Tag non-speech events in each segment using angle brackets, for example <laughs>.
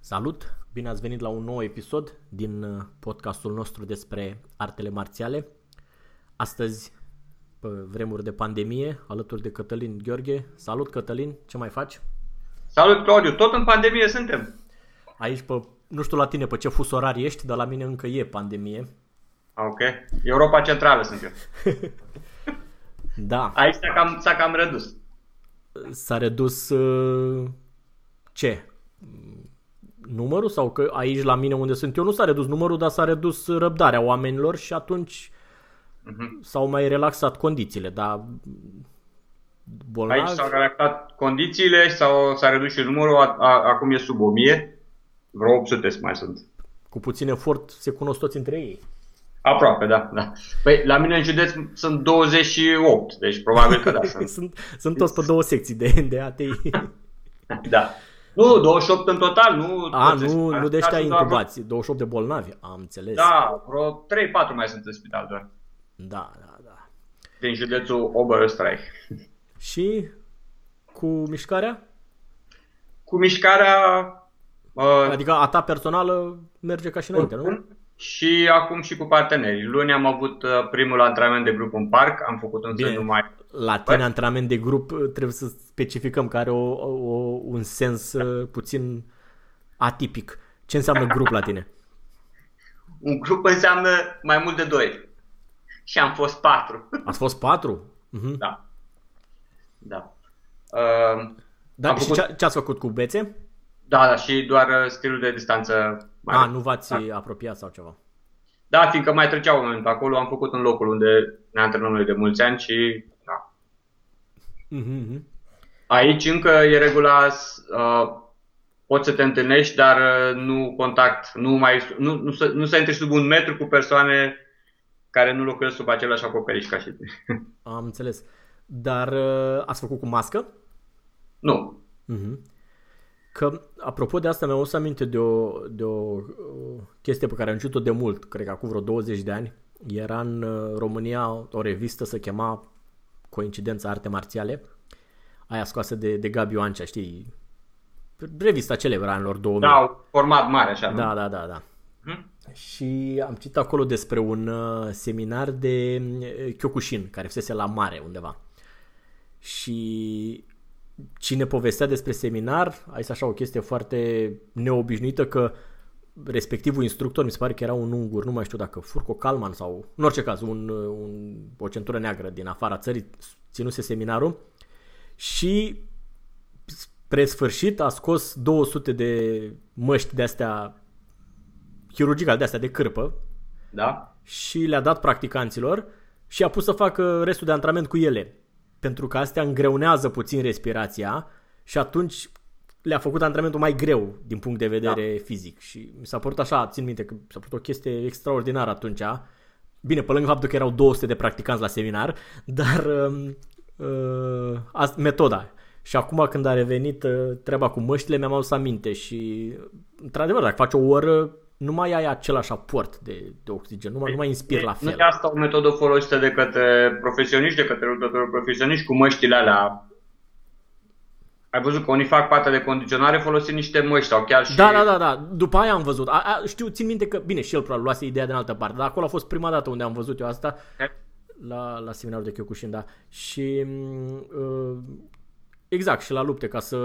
Salut! Bine ați venit la un nou episod din uh, podcastul nostru despre artele marțiale. Astăzi, pe vremuri de pandemie, alături de Cătălin Gheorghe. Salut Cătălin, ce mai faci? Salut Claudiu, tot în pandemie suntem. Aici pe nu știu la tine pe ce fus orar ești, dar la mine încă e pandemie. Ok. Europa Centrală sunt eu. <laughs> da. Aici s-a cam, s-a cam redus. S-a redus uh, ce? Numărul? Sau că aici la mine unde sunt eu nu s-a redus numărul, dar s-a redus răbdarea oamenilor și atunci uh-huh. s-au mai relaxat condițiile, dar bolnavi... Aici s-au relaxat condițiile sau s-a redus și numărul, a, a, acum e sub 1000 vreo 800 mai sunt. Cu puțin efort se cunosc toți între ei. Aproape, da. da. Păi la mine în județ sunt 28, deci probabil că da. <laughs> Sunt, sunt, sunt toți pe două secții de, de ATI. <laughs> da. Nu, 28 în total, nu... A, nu, nu de ăștia intubați, 28 de bolnavi, am înțeles. Da, vreo 3-4 mai sunt în spital doar. Da, da, da. Din județul Oberösterreich. <laughs> Și cu mișcarea? Cu mișcarea Uh, adică a ta personală merge ca și înainte, nu? Și acum și cu partenerii. Luni am avut uh, primul antrenament de grup în parc, am făcut un Bine, numai... La tine antrenament de grup uh, trebuie să specificăm că are o, o, un sens puțin atipic. Ce înseamnă grup la tine? <laughs> un grup înseamnă mai mult de doi. Și am fost patru. Ați fost patru? Uh-huh. Da. Da. Uh, da și făcut... ce, ce ați făcut cu bețe? Da, da, și doar uh, stilul de distanță. Mai A, nu v-ați da. apropiat sau ceva? Da, fiindcă mai trecea un moment pe acolo, am făcut în locul unde ne antrenăm noi de mulți ani și da. Mm-hmm. Aici încă e regula, uh, poți să te întâlnești, dar uh, nu contact, nu, mai, nu, nu, să, nu să intri sub un metru cu persoane care nu locuiesc sub același acoperiș ca și tine. <laughs> Am înțeles. Dar uh, ați făcut cu mască? Nu. Mm-hmm. Că, apropo de asta, mi-am adus aminte de o, de o chestie pe care am citit-o de mult, cred că acum vreo 20 de ani. Era în uh, România o revistă, se chema Coincidența Arte Marțiale, aia scoasă de, de Gabi Oancea, știi? Revista celebră anilor 2000. Da, format mare așa. Da, nu? da, da, da. Hmm? Și am citit acolo despre un uh, seminar de uh, Kyokushin, care fusese la mare undeva. Și cine povestea despre seminar, aici așa o chestie foarte neobișnuită că respectivul instructor, mi se pare că era un ungur, nu mai știu dacă Furco Calman sau, în orice caz, un, un, o centură neagră din afara țării, ținuse seminarul și spre sfârșit a scos 200 de măști de astea chirurgicale, de astea de cârpă da? și le-a dat practicanților și a pus să facă restul de antrenament cu ele pentru că astea îngreunează puțin respirația și atunci le-a făcut antrenamentul mai greu din punct de vedere da. fizic și mi s-a părut așa, țin minte că s-a părut o chestie extraordinară atunci. Bine, pe lângă faptul că erau 200 de practicanți la seminar, <laughs> dar uh, uh, metoda. Și acum când a revenit uh, treaba cu măștile, mi-am adus aminte și într-adevăr, dacă faci o oră, nu mai ai același aport de, de oxigen, nu mai, nu mai inspir la fel. Nu e asta o metodă folosită de către profesioniști, de către luptători profesioniști cu măștile alea ai văzut că unii fac partea de condiționare folosind niște măști sau chiar și... Da, da, da, da. După aia am văzut. A, a, știu, țin minte că, bine, și el probabil luase ideea din altă parte, dar acolo a fost prima dată unde am văzut eu asta, la, la seminarul de Kyokushin, da. Și uh, Exact, și la lupte, ca să,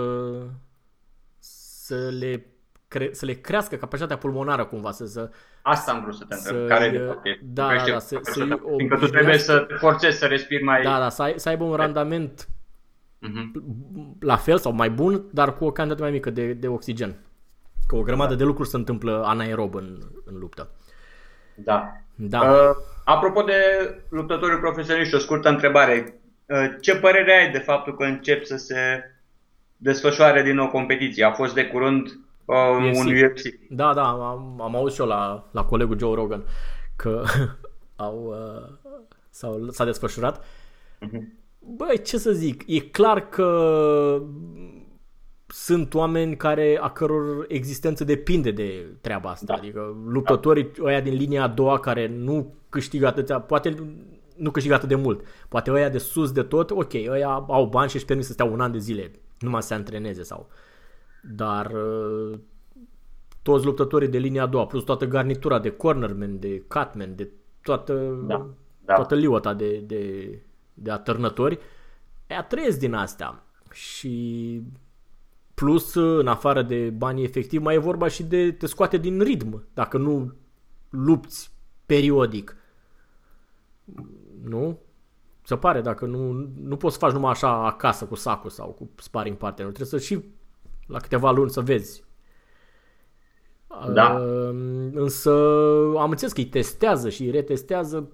să, le, cre, să le crească capacitatea pulmonară cumva, să, să Asta am vrut să te întreb. Care e de Da, da, da, să, să Fiindcă tu trebuie să te forțezi să respiri mai... Da, da, să, ai, să aibă un randament uh-huh. la fel sau mai bun, dar cu o cantitate mai mică de, de oxigen. Că o grămadă da. de lucruri se întâmplă anaerob în, în luptă. Da. da. Uh, apropo de luptătorii profesioniști, o scurtă întrebare. Uh, ce părere ai de faptul că încep să se desfășoare din nou competiții? A fost de curând uh, un UFC. Da, da, am, am auzit și eu la, la colegul Joe Rogan că <laughs> au, uh, s-au, s-a desfășurat. Uh-huh. Băi, ce să zic, e clar că sunt oameni care, a căror existență depinde de treaba asta. Da. Adică luptătorii da. ăia din linia a doua care nu câștigă atâția, poate nu câștigă atât de mult. Poate ăia de sus de tot, ok, ăia au bani și își permit să stea un an de zile numai să se antreneze sau... Dar uh, toți luptătorii de linia a doua, plus toată garnitura de cornerman, de cutman, de toată, da. Da. toată liuata de, de, de atârnători, ea trăiesc din astea. Și plus, în afară de banii efectiv, mai e vorba și de te scoate din ritm, dacă nu lupți periodic. Nu? Se pare, dacă nu, nu poți să faci numai așa acasă cu sacul sau cu sparring partner, trebuie să și la câteva luni să vezi. Da. însă am înțeles că îi testează și îi retestează.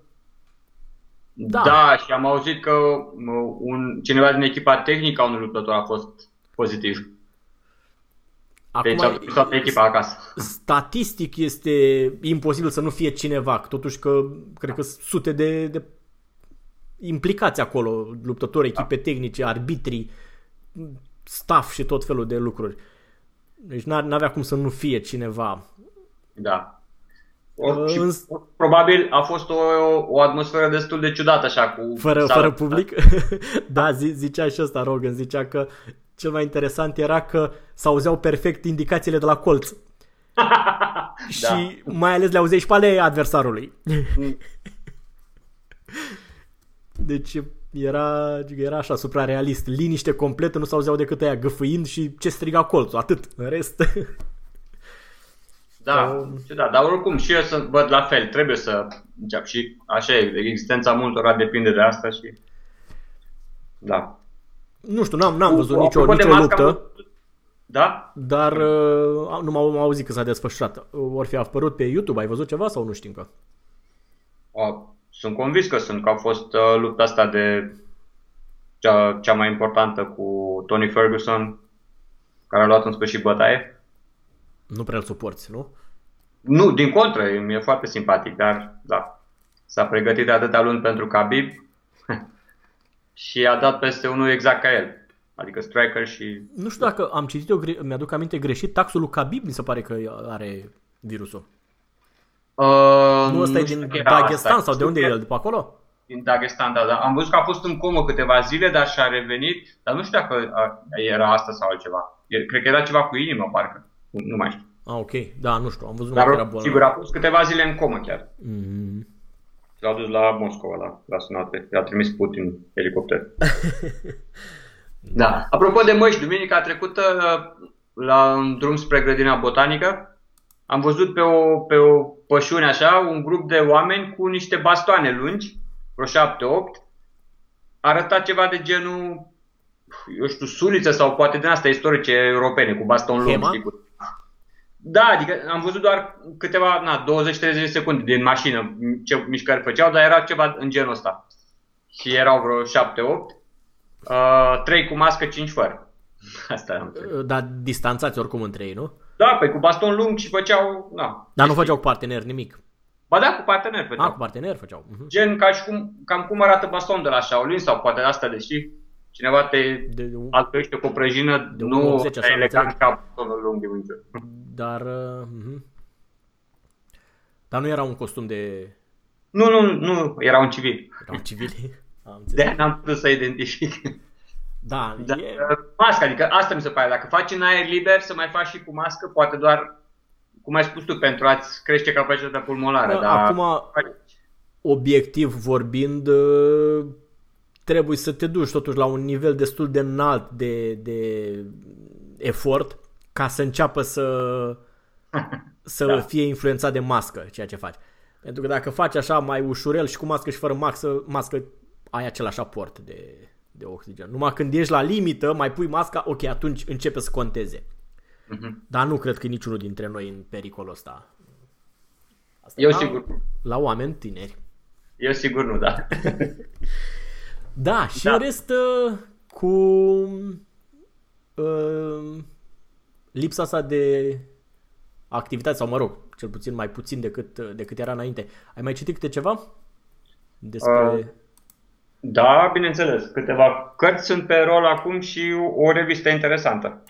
Da. da, și am auzit că un, cineva din echipa tehnică a unui luptător a fost pozitiv. Acum, deci toată echipa acasă. Statistic este imposibil să nu fie cineva, totuși că cred că sute de, de implicați acolo, luptători, echipe da. tehnice, arbitri, staff și tot felul de lucruri. Deci n-avea cum să nu fie cineva. Da. O, și, Îns... Probabil a fost o, o atmosferă destul de ciudată așa cu Fără, fără public? <laughs> da, zi, zicea și ăsta Rogan, zicea că cel mai interesant era că s-auzeau perfect indicațiile de la colț. <laughs> și da. mai ales le auzeai și pe ale adversarului. Mm. <laughs> deci era, adică era așa, suprarealist. Liniște completă, nu s-auzeau decât aia găfâind și ce striga colțul, atât. În rest... Da, da, dar oricum și eu să văd la fel, trebuie să încep și așa e, existența multora depinde de asta și da. Nu știu, n-am, n-am văzut nicio, nicio luptă. Da? Dar uh, nu m-au auzit că s-a desfășurat. Or fi apărut pe YouTube, ai văzut ceva sau nu știu încă? Sunt convins că sunt, că a fost uh, lupta asta de cea, cea mai importantă cu Tony Ferguson, care a luat în sfârșit bătaie. Nu prea-l suporți, nu? Nu, din contră, mi-e foarte simpatic, dar da, s-a pregătit de atâtea luni pentru Khabib <laughs> și a dat peste unul exact ca el. Adică striker și... Nu știu dacă am citit eu, mi-aduc aminte greșit, taxul lui Khabib mi se pare că are virusul. Uh, nu ăsta e din Dagestan sau de unde e el? După acolo? Din Dagestan, da, da. Am văzut că a fost în comă câteva zile, dar și-a revenit. Dar nu știu dacă era asta sau altceva. Cred că era ceva cu inimă, parcă. Nu mai știu. Ah, ok. Da, nu știu. Am văzut dar, că era bolnav. Sigur, a fost câteva zile în comă chiar. Mm-hmm. L-au dus la Moscova, la, la sunate. I-a trimis Putin elicopter. <laughs> da. Apropo de măști, duminica trecută, la un drum spre grădina botanică, am văzut pe o, pe o pășune așa, un grup de oameni cu niște bastoane lungi, vreo șapte, opt, arăta ceva de genul, eu știu, suliță sau poate din asta istorice europene, cu baston lung, știi, cu... Da, adică am văzut doar câteva, na, 20-30 secunde din mașină ce mișcări făceau, dar era ceva în genul ăsta. Și erau vreo 7-8, uh, 3 cu mască, 5 fără. <laughs> Asta am Dar distanțați oricum între ei, nu? Da, pe cu baston lung și făceau... Na, Dar nu făceau cu partener nimic. Ba da, cu partener făceau. Ah, cu partener făceau. Uh-huh. Gen ca și cum, cam cum arată baston de la Shaolin sau poate asta, deși cineva te de, alcăiește cu o prăjină, de nu 80, așa, elegant ca bastonul lung de mâncă. Dar, uh, dar nu era un costum de... Nu, nu, nu, era un civil. Era un civil. <laughs> de n-am putut să identific. Da, da e... masca, adică asta mi se pare. Dacă faci în aer liber, să mai faci și cu mască, poate doar, cum ai spus tu, pentru a-ți crește capacitatea pulmonară. Da, dar... Acum, obiectiv vorbind, ă, trebuie să te duci totuși la un nivel destul de înalt de, de efort ca să înceapă să, <laughs> să da. fie influențat de mască ceea ce faci. Pentru că dacă faci așa mai ușurel și cu mască și fără mască, mască ai același aport de, de oxigen. Numai când ești la limită, mai pui masca, ok, atunci începe să conteze. Uh-huh. Dar nu cred că niciunul dintre noi în pericolul ăsta. Asta Eu la, sigur. La oameni tineri. Eu sigur nu, da. <laughs> da, și da. în rest uh, cu uh, lipsa asta de activitate, sau mă rog, cel puțin mai puțin decât, decât era înainte. Ai mai citit câte ceva? Despre... Uh, da, bineînțeles. Câteva cărți sunt pe rol acum și o revistă interesantă.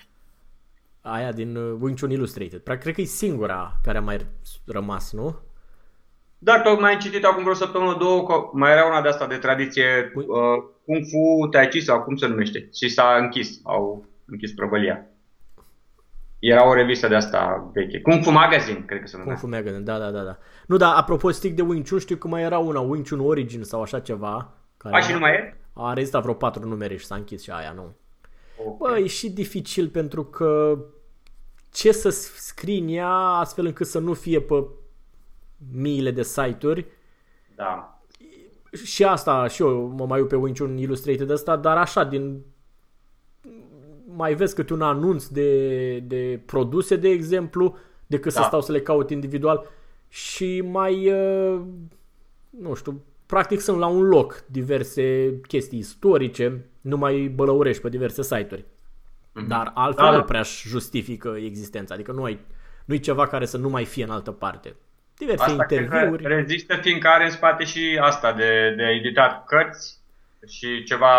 Aia din uh, Wing Chun Illustrated. Practic, cred că e singura care a mai rămas, nu? Da, tocmai am citit acum vreo săptămână, două, că mai era una de asta de tradiție, uh, Kung Fu Tai Chi sau cum se numește. Și s-a închis, au închis prăvălia. Era o revistă de asta veche. Kung Fu Magazine, cred că se numea. Kung Fu Magazine, da, da, da. da. Nu, dar apropo stic de Wing Chun, știu că mai era una, Wing Chun Origin sau așa ceva. Care A, și nu mai e? A rezistat vreo patru numere și s-a închis și aia, nu. Okay. Bă, e și dificil pentru că ce să scrii în ea astfel încât să nu fie pe miile de site-uri. Da. Și asta, și eu mă mai uit pe Wing Chun Illustrated ăsta, dar așa, din mai vezi câte un anunț de, de produse, de exemplu, decât da. să stau să le caut individual și mai, uh, nu știu, practic sunt la un loc diverse chestii istorice, nu mai bălăurești pe diverse site-uri. Mm-hmm. Dar altfel da. nu prea justifică existența, adică nu ai nu e ceva care să nu mai fie în altă parte. Diverse asta interviuri. Rezistă fiindcă are în spate și asta de, de editat cărți și ceva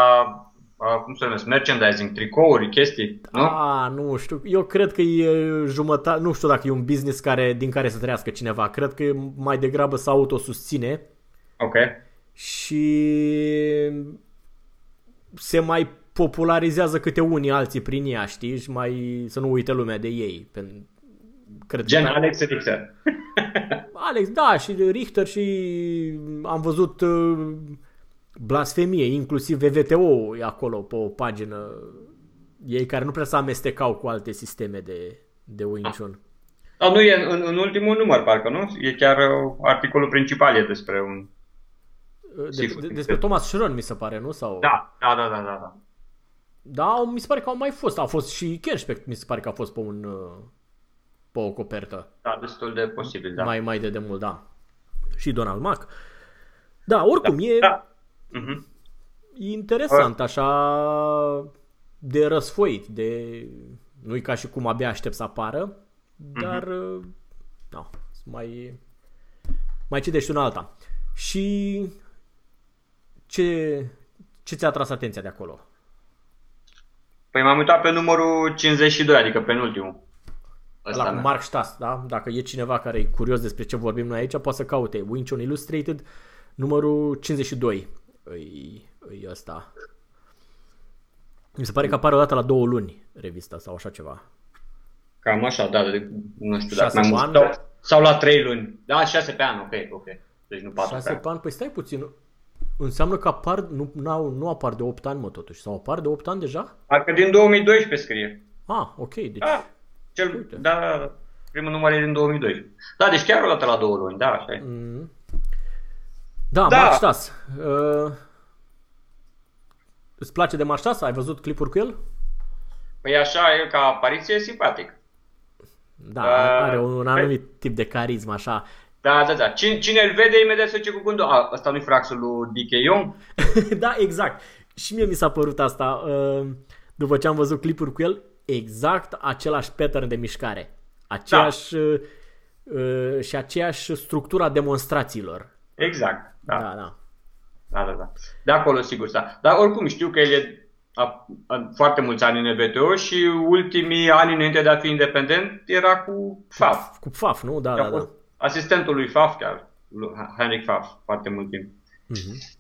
cum se numesc, merchandising, tricouri, chestii, nu? A, nu știu, eu cred că e jumătate, nu știu dacă e un business care, din care să trăiască cineva, cred că e mai degrabă să autosusține. Ok. Și se mai popularizează câte unii alții prin ea, știi, și mai să nu uite lumea de ei. Cred Gen că Alex Richter. <laughs> Alex, da, și Richter și am văzut uh, blasfemie, inclusiv VVTO e acolo pe o pagină, ei care nu prea se amestecau cu alte sisteme de, de Wing Chun. Da, nu e în, în ultimul număr, parcă, nu? E chiar uh, articolul principal e despre un... De, de, despre Thomas Schron, mi se pare, nu? Sau... Da, da, da, da, da. Da, da mi se pare că au mai fost. A fost și Kershbeck, mi se pare că a fost pe un... Uh, pe o copertă. Da, destul de posibil, da. Mai, mai de demult, da. Și Donald Mac. Da, oricum, da, e... Da. Uh-huh. E interesant, așa, de răsfoit, de... Nu-i ca și cum abia aștept să apară, dar, uh-huh. no, mai, mai citești un alta. Și ce, ce ți-a tras atenția de acolo? Păi m-am uitat pe numărul 52, adică penultimul. Ăsta cu Mark Stas, da? Dacă e cineva care e curios despre ce vorbim noi aici, poate să caute Wing Chun Illustrated, numărul 52 îi, îi ăsta. Mi se pare că apare o dată la două luni revista sau așa ceva. Cam așa, da, de, nu știu dacă mai mult. Sau, sau la trei luni. Da, șase pe an, ok, ok. Deci nu patru Șase pe an, păi stai puțin. Înseamnă că apar, nu, nu, nu apar de 8 ani, mă, totuși. Sau apar de 8 ani deja? Parcă din 2012 scrie. Ah, ok, deci... Da, cel, da, da, da, primul număr e din 2012. Da, deci chiar o dată la două luni, da, așa e. Mm. Da, da. Mark Stas. Uh, îți place de Mark Stas? Ai văzut clipuri cu el? Păi așa, el ca apariție e simpatic. Da, uh, are un anumit pe... tip de carismă, așa. Da, da, da. Cine, cine îl vede, imediat se duce cu gândul, a, ăsta nu-i fraxul lui D.K. Young? <laughs> da, exact. Și mie mi s-a părut asta. Uh, după ce am văzut clipuri cu el, exact același pattern de mișcare. Aceeași, da. uh, uh, și aceeași structura demonstrațiilor. Exact, da. Da, da. Da, da, da. De acolo, sigur, da. Dar oricum știu că el e a, a, foarte mulți ani în EBTO și ultimii ani înainte de a fi independent era cu FAF. Cu FAF, nu? Da, da, da. Asistentul lui FAF chiar, lui Henrik FAF, foarte mult timp. Uh-huh.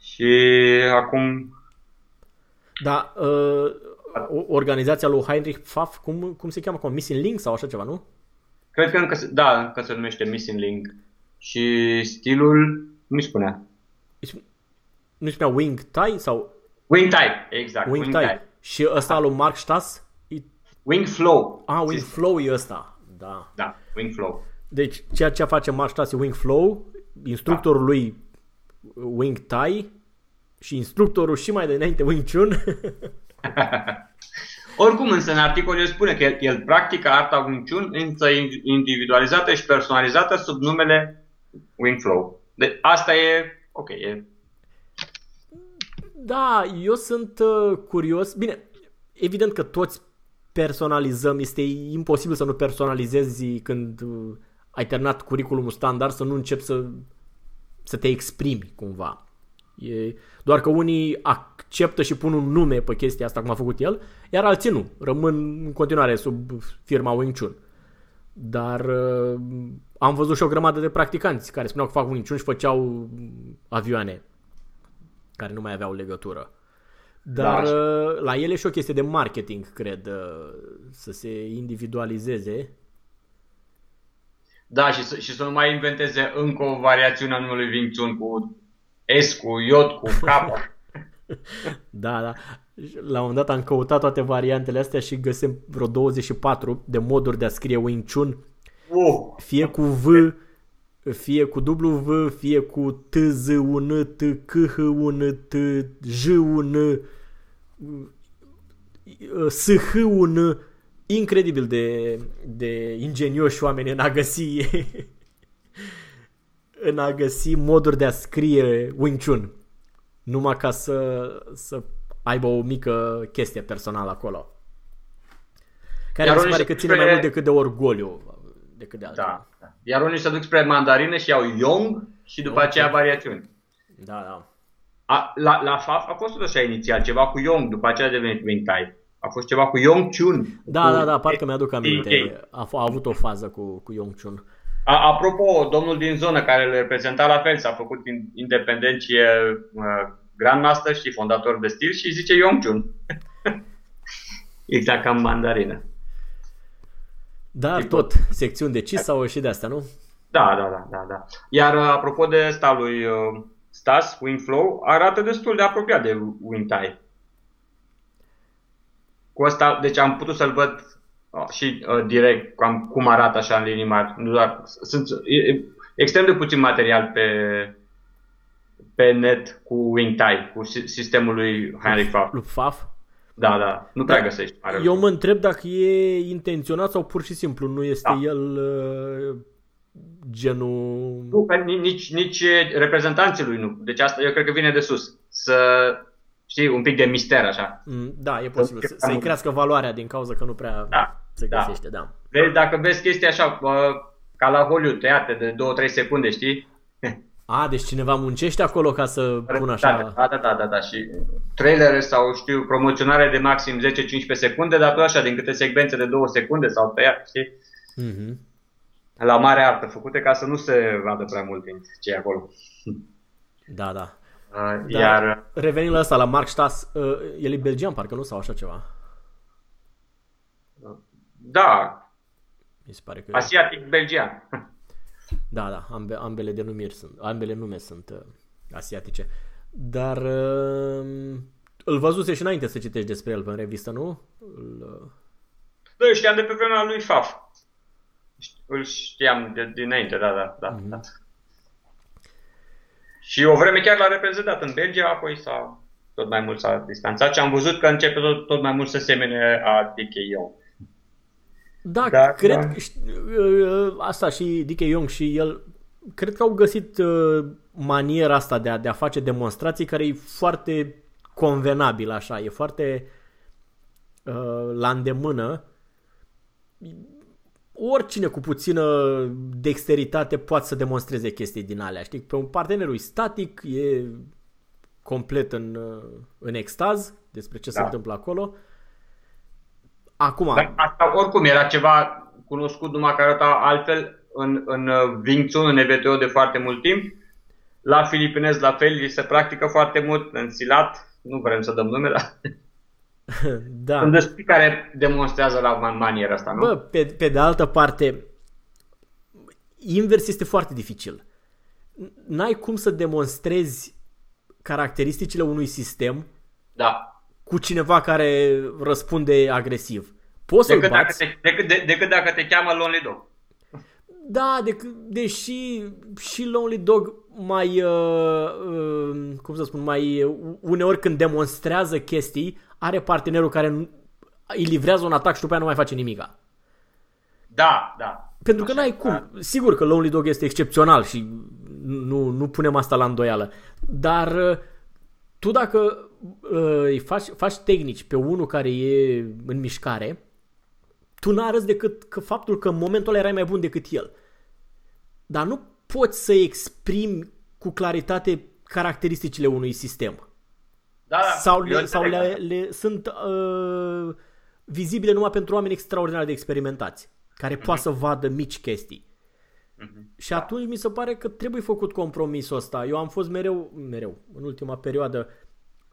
Și acum... Da, uh, organizația lui Heinrich Pfaff, cum, cum se cheamă acum? Missing Link sau așa ceva, nu? Cred că încă, da, încă se numește Missing Link. Și stilul, nu-i spunea. nu spunea Wing Thai sau? Wing Thai, exact. Wing, Wing Thai. Thai. Și ăsta lui Mark Stas? Wing Flow. Ah, Wing Flow e ăsta. Da. Da, Wing Flow. Deci ceea ce face Mark Stas e Wing Flow, instructorul da. lui Wing Thai și instructorul și mai de înainte Wing Chun. <laughs> Oricum, însă, în articol el spune că el, el practică arta Wing Chun însă individualizată și personalizată sub numele Wing Flow. De, asta e ok. E... Da, eu sunt uh, curios. Bine, evident că toți personalizăm. Este imposibil să nu personalizezi când uh, ai terminat curriculumul standard, să nu începi să, să te exprimi cumva. E, doar că unii acceptă și pun un nume pe chestia asta, cum a făcut el, iar alții nu. Rămân în continuare sub firma Wing Chun. Dar uh, am văzut și o grămadă de practicanți care spuneau că fac Wing Chun și făceau avioane care nu mai aveau legătură. Dar da. Uh, la ele și o chestie de marketing, cred, uh, să se individualizeze. Da, și să, și să nu mai inventeze încă o variațiune a numelui Wing Chun cu S, cu J, cu K. <laughs> da, da. La un moment dat am căutat toate variantele astea și găsim vreo 24 de moduri de a scrie Wing Chun. Oh. Fie cu V, fie cu W, fie cu T, Z, U, N, T, C, H, U, N, T, J, U, N, S, H, U, N, incredibil de, de ingenioși oameni în a găsi <laughs> în a găsi moduri de a scrie Wing Chun. Numai ca să, să aibă o mică chestie personală acolo. Care Iar mi se pare că ține spre... mai mult decât de orgoliu decât de altceva. Da, da. Iar unii se duc spre mandarină și iau Yong și după okay. aceea variațiuni. Da, da. A, la, la FAF a fost așa inițial, ceva cu Yong, după aceea a devenit Wing Tai. A fost ceva cu Yong Chun. Da, cu... da, da, parcă mi-aduc aminte. A, a avut o fază cu, cu Yong Chun. A, apropo, domnul din zonă care le reprezenta la fel, s-a făcut independent și e uh, Grandmaster și fondator de stil și zice Yong Chun. <laughs> exact ca în mandarină. Dar tot, secțiuni de CIS sau și de astea, nu? Da, da, da, da, da. Iar uh, apropo de ăsta lui uh, Stas, Winflow, arată destul de apropiat de Wintai. Cu asta, deci am putut să-l văd uh, și uh, direct cam cum arată așa în linii mari. Nu doar, sunt e, extrem de puțin material pe, pe net cu Wingtai, cu sistemul lui Henry Pfaff. Lui Pfaff? Da, da, nu prea da. găsești. Eu mă întreb dacă e intenționat sau pur și simplu nu este da. el uh, genul... Nu, nici, nici reprezentanții lui nu. Deci asta eu cred că vine de sus. Să știi, un pic de mister așa. Mm, da, e posibil. Să, să-i crească valoarea din cauza că nu prea da, se da. găsește, da. da. Vezi, dacă vezi chestia așa, ca la Hollywood, tăiate de 2-3 secunde, știi? A, deci cineva muncește acolo ca să pună așa... Da, da, da, da, da. și trailere sau știu, promoționare de maxim 10-15 secunde, dar tot așa, din câte secvențe de 2 secunde sau tăiat, știi? Mm-hmm. La mare artă făcute ca să nu se vadă prea mult din ce e acolo. Da, da. Uh, iar... Revenind la asta, la Mark Stas, uh, el e belgian, parcă nu? Sau așa ceva? Da. Mi se pare că... Asiatic belgian. <laughs> Da, da, ambe, ambele denumiri sunt, ambele nume sunt uh, asiatice. Dar uh, îl văzuse și înainte să citești despre el pe revistă, nu? Îl, uh... Da, eu știam de pe vremea lui Faf. Îl știam de, dinainte, da, da, da. Mm-hmm. Da. Și o vreme chiar l-a reprezentat în Belgia, apoi s-a tot mai mult s-a distanțat și am văzut că începe tot, tot mai mult să semene a D.K. Young. Da, da cred da. Uh, asta și D.K. Young și el cred că au găsit uh, maniera asta de a, de a face demonstrații care e foarte convenabil așa, e foarte uh, la îndemână oricine cu puțină dexteritate poate să demonstreze chestii din alea. Știi? Pe un partenerul static, e complet în, în extaz despre ce da. se întâmplă acolo. Acum... Dar asta oricum era ceva cunoscut numai că arăta altfel în, în Wing Chun, în EVTO de foarte mult timp. La filipinez la fel, se practică foarte mult în silat. Nu vrem să dăm nume, dar <laughs> <laughs> da. Sunt destui care demonstrează la maniera asta, nu? Bă, pe, pe de altă parte, invers este foarte dificil. N-ai cum să demonstrezi caracteristicile unui sistem da. cu cineva care răspunde agresiv. Poți să-l decât, bați. Dacă te, decât, de, decât dacă te cheamă Lonely Dog. Da, de, deși și Lonely Dog mai, uh, uh, cum să spun, mai uh, uneori când demonstrează chestii, are partenerul care îi livrează un atac și după aia nu mai face nimica. Da, da. Pentru că n-ai cum. Da. Sigur că Lonely Dog este excepțional și nu, nu punem asta la îndoială. Dar uh, tu dacă uh, îi faci, faci tehnici pe unul care e în mișcare, tu n-arăți decât că faptul că în momentul ăla erai mai bun decât el. Dar nu poți să exprimi cu claritate caracteristicile unui sistem. Da, da. Sau, le, sau le, le sunt uh, vizibile numai pentru oameni extraordinar de experimentați, care mm-hmm. poate să vadă mici chestii. Mm-hmm. Și atunci mi se pare că trebuie făcut compromisul ăsta. Eu am fost mereu, mereu, în ultima perioadă,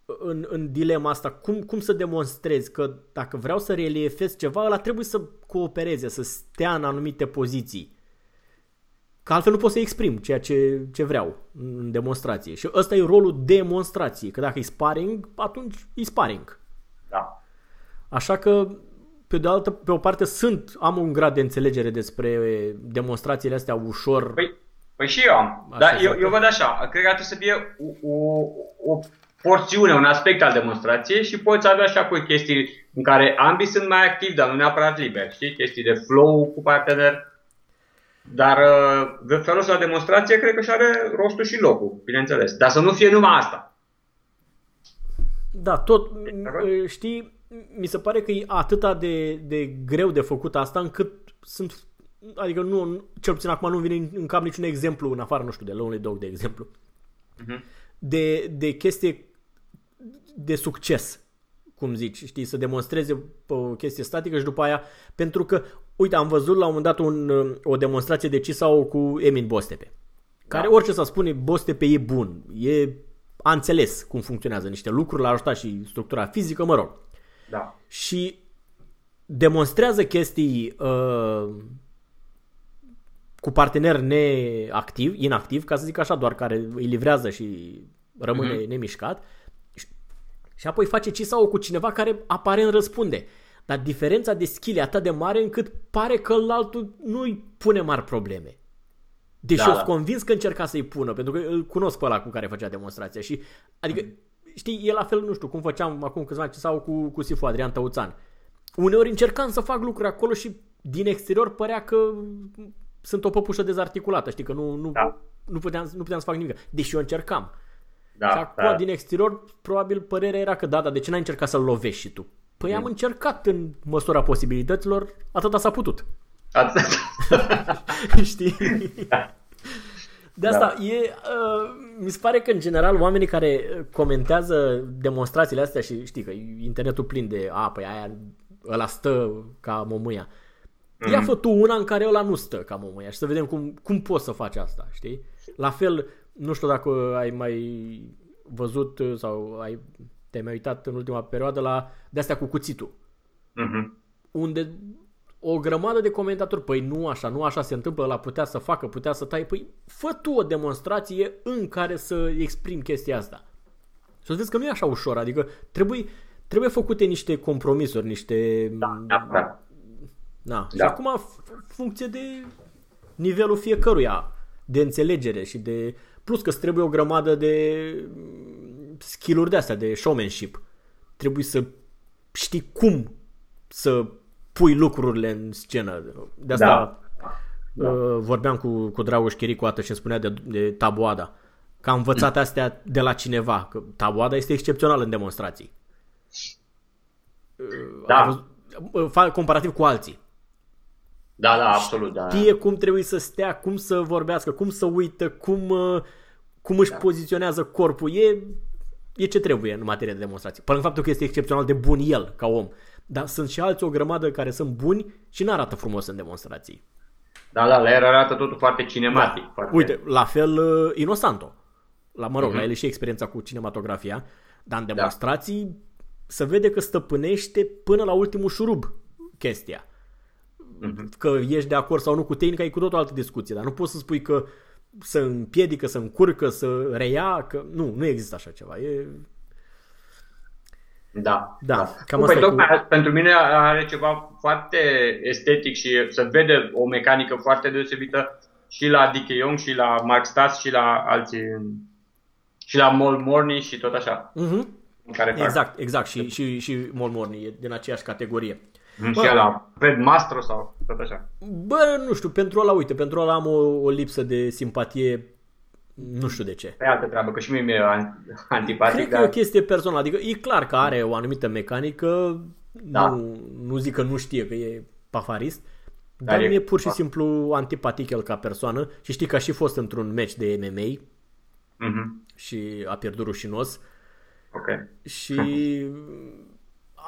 în, în dilema asta, cum, cum să demonstrez că dacă vreau să reliefez ceva, ăla trebuie să coopereze, să stea în anumite poziții. Că altfel nu pot să exprim ceea ce, ce vreau în demonstrație. Și ăsta e rolul demonstrației. Că dacă e sparring, atunci e sparring. Da. Așa că, pe de altă, pe o parte, sunt, am un grad de înțelegere despre demonstrațiile astea ușor. Păi, păi și eu am. Dar eu, eu văd așa, cred că trebuie să fie o, o, o porțiune, un aspect al demonstrației și poți avea și apoi chestii în care ambii sunt mai activi, dar nu neapărat liberi, știi? Chestii de flow cu partener. Dar de uh, felul ăsta de demonstrație cred că și are rostul și locul, bineînțeles. Dar să nu fie numai asta. Da, tot, știi, mi se pare că e atât de, de greu de făcut asta încât sunt, adică nu, cel puțin acum nu vine în cap niciun exemplu în afară, nu știu, de Lonely Dog, de exemplu, uh-huh. de, de chestie de succes, cum zici, știi, să demonstreze o chestie statică și după aia, pentru că, uite, am văzut la un moment dat un, o demonstrație de Cisau cu Emin Bostepe, care da. orice să spune, Bostepe e bun, e, a înțeles cum funcționează niște lucruri, l-a ajutat și structura fizică, mă rog. Da. Și demonstrează chestii uh, cu partener neactiv, inactiv, ca să zic așa, doar care îi livrează și rămâne mm-hmm. nemișcat și apoi face ci sau cu cineva care aparent răspunde. Dar diferența de skill e atât de mare încât pare că altul nu îi pune mari probleme. Deși da, eu sunt da. convins că încerca să-i pună, pentru că îl cunosc pe ăla cu care făcea demonstrația. Și, adică, mm. știi, e la fel, nu știu, cum făceam acum câțiva ani sau cu, cu Sifu Adrian Tăuțan. Uneori încercam să fac lucruri acolo și din exterior părea că sunt o păpușă dezarticulată, știi, că nu, nu, da. nu, puteam, nu puteam să fac nimic. Deși eu încercam. Da, și acum, da. din exterior, probabil părerea era că da, dar de ce n-ai încercat să-l lovești și tu? Păi mm. am încercat în măsura posibilităților, atâta s-a putut. Atât. <laughs> Știi? Da. De asta da. e, uh, mi se pare că în general oamenii care comentează demonstrațiile astea și știi că internetul plin de a, păi aia ăla stă ca momâia. Mm. Ia fă tu una în care ăla nu stă ca momâia și să vedem cum, cum poți să faci asta, știi? La fel, nu știu dacă ai mai văzut sau ai, te-ai mai uitat în ultima perioadă la de-astea cu cuțitul. Uh-huh. Unde o grămadă de comentatori, păi nu așa, nu așa se întâmplă, la putea să facă, putea să tai, păi fă tu o demonstrație în care să exprimi chestia asta. Să vezi că nu e așa ușor, adică trebuie, trebuie făcute niște compromisuri, niște... Da, da, da. Na. Da. Și acum, funcție de nivelul fiecăruia, de înțelegere și de Plus că trebuie o grămadă de skill-uri de astea, de showmanship. Trebuie să știi cum să pui lucrurile în scenă. De asta da. Da. Uh, vorbeam cu, cu Dragoș Chiricu atât și îmi spunea de, de tabuada. Că am învățat <clears throat> astea de la cineva. Că tabuada este excepțional în demonstrații. Da. Uh, comparativ cu alții. Da, da, absolut. Da. Știe cum trebuie să stea, cum să vorbească, cum să uită, cum, uh, cum își da. poziționează corpul. E, e ce trebuie în materie de demonstrație. Până în faptul că este excepțional de bun el, ca om. Dar sunt și alții o grămadă care sunt buni și nu arată frumos în demonstrații. Da, da, la el arată totul foarte cinematic. Da. Foarte... Uite, la fel uh, Inosanto. La, mă rog, uh-huh. la el e și experiența cu cinematografia, dar în da. demonstrații da. se vede că stăpânește până la ultimul șurub chestia. Uh-huh. Că ești de acord sau nu cu tehnica e cu tot o altă discuție, dar nu poți să spui că să împiedică, să încurcă, să reia, că nu, nu există așa ceva. E... Da. Da, da. cam păi, tocmai, cu... pentru mine are ceva foarte estetic și se vede o mecanică foarte deosebită și la Dick Young și la Mark Stas și la alții și la Mol Morny și tot așa. Mm-hmm. Care exact, fac. exact. Și, și, și Mol Morny e din aceeași categorie. Mm, Bă, și la Fred Mastro sau tot așa. Bă, nu știu, pentru ăla, uite, pentru ăla am o, o lipsă de simpatie nu știu de ce. Pe altă treabă, că și mie mi-e antipatic. Cred dar... că e o chestie personală. Adică e clar că are o anumită mecanică. Da. Nu, nu zic că nu știe că e pafarist. Dar, dar e, e pur și simplu antipatic el ca persoană. Și știi că a și fost într-un match de MMA. Mm-hmm. Și a pierdut rușinos. Ok. Și <laughs>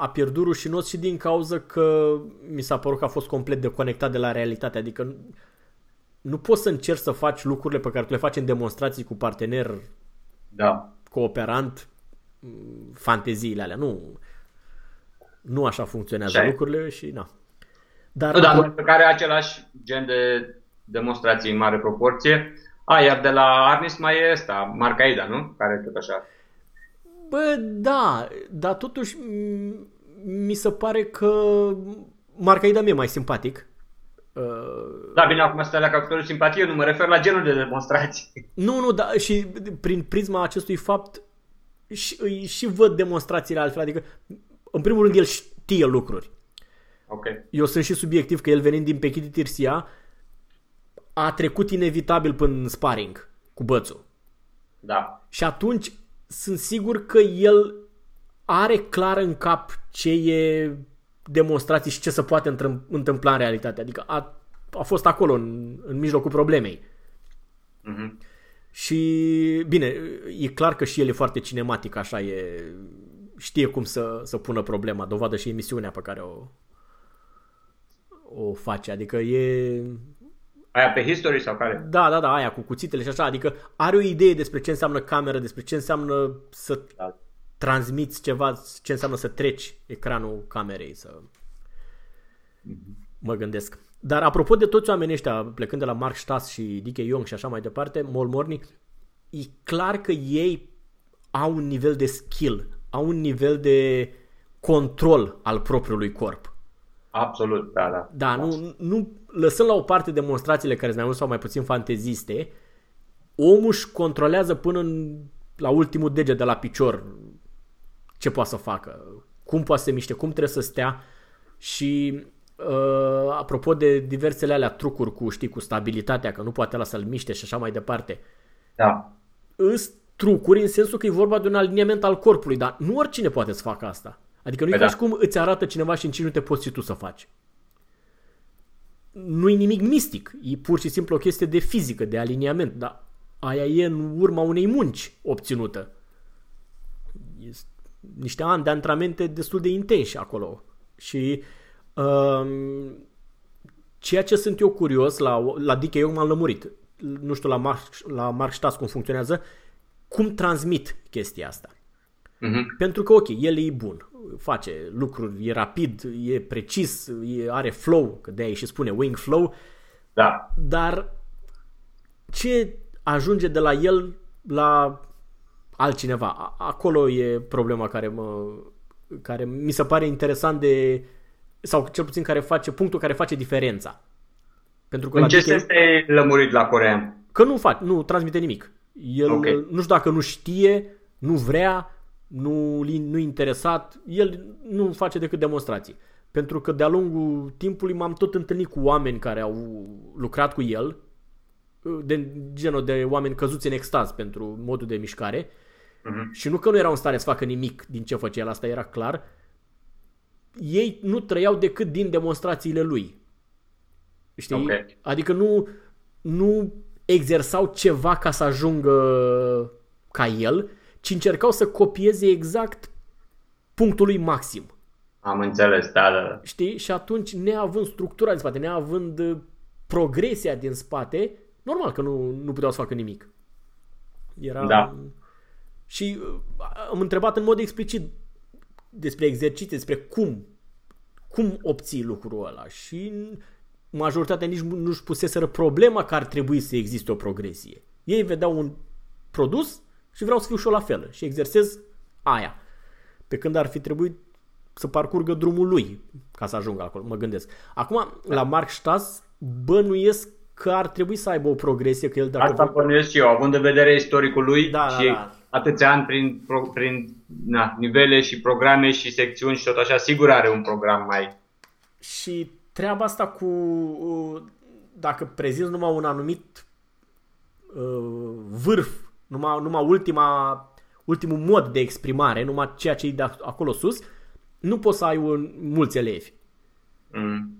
a pierdut rușinos și din cauza că mi s-a părut că a fost complet deconectat de la realitate. Adică nu poți să încerci să faci lucrurile pe care tu le faci în demonstrații cu partener da. cooperant, fanteziile alea. Nu, nu așa funcționează Ce lucrurile și na. Dar, nu, dar pe care același gen de demonstrații în mare proporție. A, iar de la Arnis mai e ăsta, Marcaida, nu? Care tot așa. Bă, da, dar totuși mi se pare că Marcaida mi-e mai simpatic. Uh... Da, bine, acum stai la capitolul simpatie, nu mă refer la genul de demonstrații. Nu, nu, da, și prin prisma acestui fapt și, și văd demonstrațiile altfel, adică în primul rând el știe lucruri. Ok. Eu sunt și subiectiv că el venind din Pechiti Tirsia a trecut inevitabil până sparring cu bățul. Da. Și atunci sunt sigur că el are clar în cap ce e demonstrații și ce se poate întâmpla în realitate. Adică a, a fost acolo, în, în mijlocul problemei. Mm-hmm. Și, bine, e clar că și el e foarte cinematic, așa e, știe cum să, să pună problema, dovadă și emisiunea pe care o, o face, adică e... Aia pe History sau care? Da, da, da, aia cu cuțitele și așa, adică are o idee despre ce înseamnă cameră, despre ce înseamnă să da transmiți ceva, ce înseamnă să treci ecranul camerei, să mă gândesc. Dar apropo de toți oamenii ăștia, plecând de la Mark Stas și D.K. Young și așa mai departe, Molmorni, e clar că ei au un nivel de skill, au un nivel de control al propriului corp. Absolut, da, da. Da, nu, nu lăsând la o parte demonstrațiile care sunt mai mult sau mai puțin fanteziste, omul își controlează până în, la ultimul deget de la picior ce poate să facă, cum poate să se miște, cum trebuie să stea și uh, apropo de diversele alea trucuri cu, știi, cu stabilitatea, că nu poate la să-l miște și așa mai departe. Da. Îs trucuri în sensul că e vorba de un aliniament al corpului, dar nu oricine poate să facă asta. Adică nu e păi ca da. și cum îți arată cineva și în 5 minute poți și tu să faci. Nu e nimic mistic, e pur și simplu o chestie de fizică, de aliniament, dar aia e în urma unei munci obținută. Este niște ani de antrenamente destul de intensi acolo. Și um, ceea ce sunt eu curios, la, la Dick eu m-am lămurit, nu știu la Mark, la Mark Stas cum funcționează, cum transmit chestia asta. Uh-huh. Pentru că, ok, el e bun, face lucruri, e rapid, e precis, e, are flow, că de-aia și spune wing flow, da. dar ce ajunge de la el la altcineva. Acolo e problema care mă care mi se pare interesant de sau cel puțin care face punctul care face diferența. Pentru că în ce sens te lămurit la corean? Că nu fac, nu transmite nimic. El okay. nu știu dacă nu știe, nu vrea, nu nu interesat, el nu face decât demonstrații. Pentru că de-a lungul timpului m-am tot întâlnit cu oameni care au lucrat cu el, de genul de oameni căzuți în extaz pentru modul de mișcare Uh-huh. Și nu că nu erau în stare să facă nimic din ce făcea el, asta era clar. Ei nu trăiau decât din demonstrațiile lui. Știi? Okay. Adică nu, nu exersau ceva ca să ajungă ca el, ci încercau să copieze exact punctul lui maxim. Am înțeles, da, da, da. Știi? Și atunci, neavând structura din spate, neavând progresia din spate, normal că nu, nu puteau să facă nimic. Era... Da. Și uh, am întrebat în mod explicit despre exerciții, despre cum, cum obții lucrul ăla și majoritatea nici nu-și puseseră problema că ar trebui să existe o progresie. Ei vedeau un produs și vreau să fiu și eu la fel și exersez aia. Pe când ar fi trebuit să parcurgă drumul lui ca să ajungă acolo, mă gândesc. Acum, la Mark Stas, bănuiesc că ar trebui să aibă o progresie, că el dacă... Asta bănuiesc și eu, având în vedere istoricul lui da, și da, da. Atâția ani prin, prin na, nivele și programe și secțiuni și tot așa, sigur are un program mai... Și treaba asta cu dacă prezinți numai un anumit uh, vârf, numai, numai ultima, ultimul mod de exprimare, numai ceea ce e de acolo sus, nu poți să ai un, mulți elevi. Mm.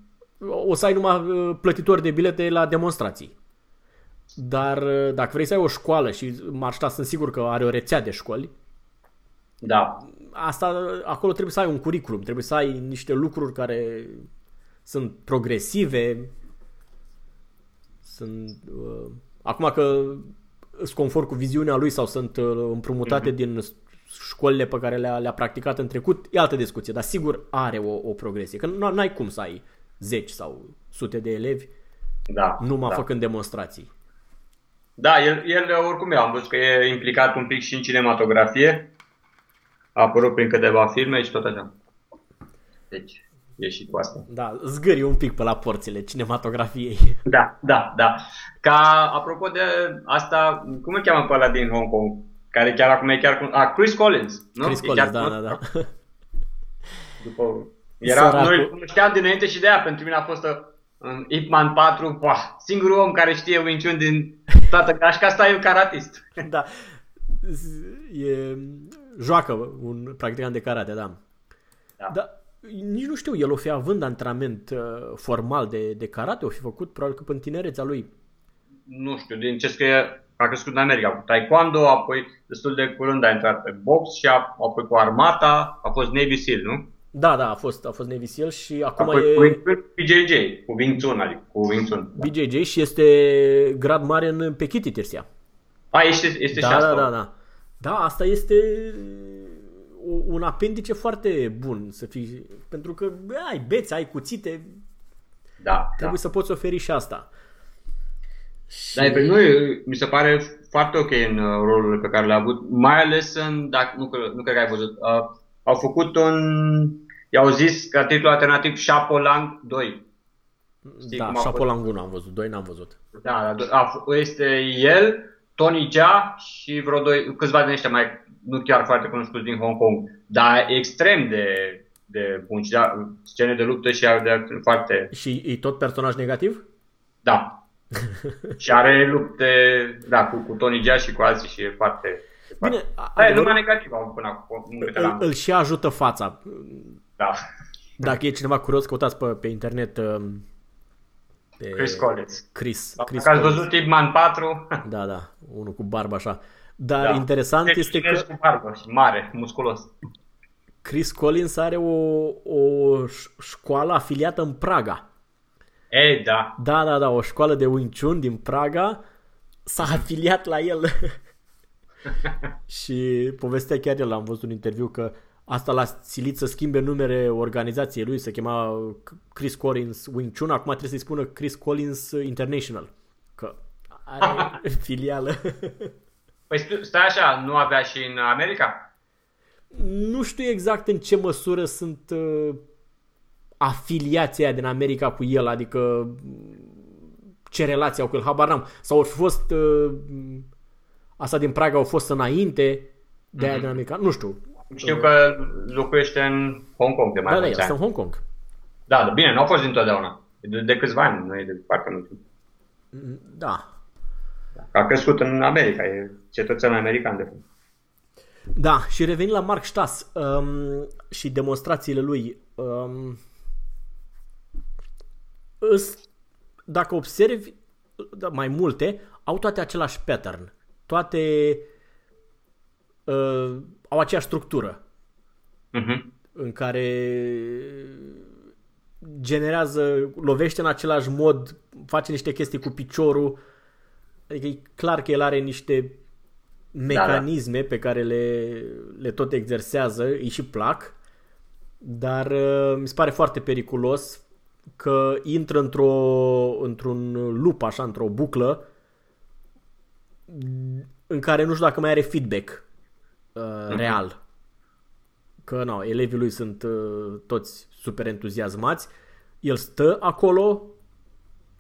O să ai numai uh, plătitori de bilete la demonstrații. Dar uh, dacă vrei să ai o școală și Marșta sunt sigur că are o rețea de școli, da. Asta, acolo trebuie să ai un curriculum, trebuie să ai niște lucruri care sunt progresive, sunt... Uh, acum că sunt conform cu viziunea lui sau sunt uh, împrumutate mm-hmm. din școlile pe care le-a, le-a practicat în trecut, e altă discuție, dar sigur are o, o progresie, că nu ai cum să ai zeci sau sute de elevi da, numai da. făcând demonstrații. Da, el, el oricum eu am văzut că e implicat un pic și în cinematografie, a apărut prin câteva filme și tot așa. Deci, e și cu asta. Da, zgâri un pic pe la porțile cinematografiei. Da, da, da. Ca, apropo de asta, cum îl cheamă pe ăla din Hong Kong? Care chiar acum e chiar cu... A, Chris Collins, nu? Chris e Collins, da, da, da. După... <laughs> Era, Săracul. noi cunoșteam dinainte și de aia, pentru mine a fost în uh, Ip Man 4, poa, singurul om care știe Wing Chun din toată gașca asta e un karatist. Da, e, joacă un practicant de karate, da. Da. da nici nu știu, el o fi având antrenament uh, formal de, de karate, o fi făcut probabil că în tinerețea lui. Nu știu, din ce scrie, a crescut în America cu taekwondo, apoi destul de curând a intrat pe box și a, apoi cu armata, a fost Navy SEAL, nu? Da, da, a fost, a fost Navy SEAL și acum apoi e... Cu BJJ, cu Wing Chun, adică cu Wing Chun. Da. BJJ și este grad mare în Pechiti Tirsia. A, este, este da, și asta. Da, da, da. Da, asta este un apendice foarte bun să fii, pentru că ai beți, ai cuțite, da, trebuie da. să poți oferi și asta. Și... Dar pe noi mi se pare foarte ok în uh, rolul pe care l-a avut, mai ales în, dacă nu, nu cred că ai văzut, uh, au făcut un, i-au zis ca titlu alternativ Chapolang 2. Știi da, Chapolang 1 am văzut, 2 n-am văzut. Da, da a, este el, Tony Jaa și vreo doi, câțiva din ăștia mai nu chiar foarte cunoscuți din Hong Kong, dar extrem de, de bun și da, scene de luptă și de foarte... Și e tot personaj negativ? Da. <laughs> și are lupte, da, cu, cu Tony Jaa și cu alții și e foarte... Bine, da, e numai negativ am până acum. Îl, îl și ajută fața. Da. Dacă e cineva curios, căutați pe, pe internet um, pe Chris Collins. Chris, Chris Dacă ați văzut Ip Man 4. Da, da, unul cu barbă așa. Dar da. interesant deci este că... Cu barbă, mare, musculos. Chris Collins are o, o școală afiliată în Praga. Ei, da. Da, da, da, o școală de Wing Chun din Praga s-a afiliat la el. <laughs> <laughs> și povestea chiar el, am văzut un interviu că asta l-a silit să schimbe numere organizației lui, se chema Chris Collins Wing Chun, acum trebuie să-i spună Chris Collins International, că are <laughs> filială. Păi stai așa, nu avea și în America? Nu știu exact în ce măsură sunt uh, afiliația din America cu el, adică ce relație au cu el, habar n-am. Sau au fost, uh, asta din Praga au fost înainte de aia mm-hmm. din America, nu știu. Știu că locuiește în Hong Kong de mai da, da, este în Hong Kong. Da, da, bine, nu au fost dintotdeauna. De, de câțiva ani, nu e de foarte mult Da, a crescut în America, e cetățean american de fapt. Da, și revenind la Mark Stas um, și demonstrațiile lui, um, îs, dacă observi da, mai multe, au toate același pattern. Toate uh, au aceeași structură uh-huh. în care generează, lovește în același mod, face niște chestii cu piciorul, Adică e clar că el are niște mecanisme da, da. pe care le, le tot exersează, îi și plac, dar uh, mi se pare foarte periculos că intră într-o, într-un lup, așa, într-o buclă în care nu știu dacă mai are feedback uh, mm-hmm. real. Că nu, elevii lui sunt uh, toți super entuziasmați. El stă acolo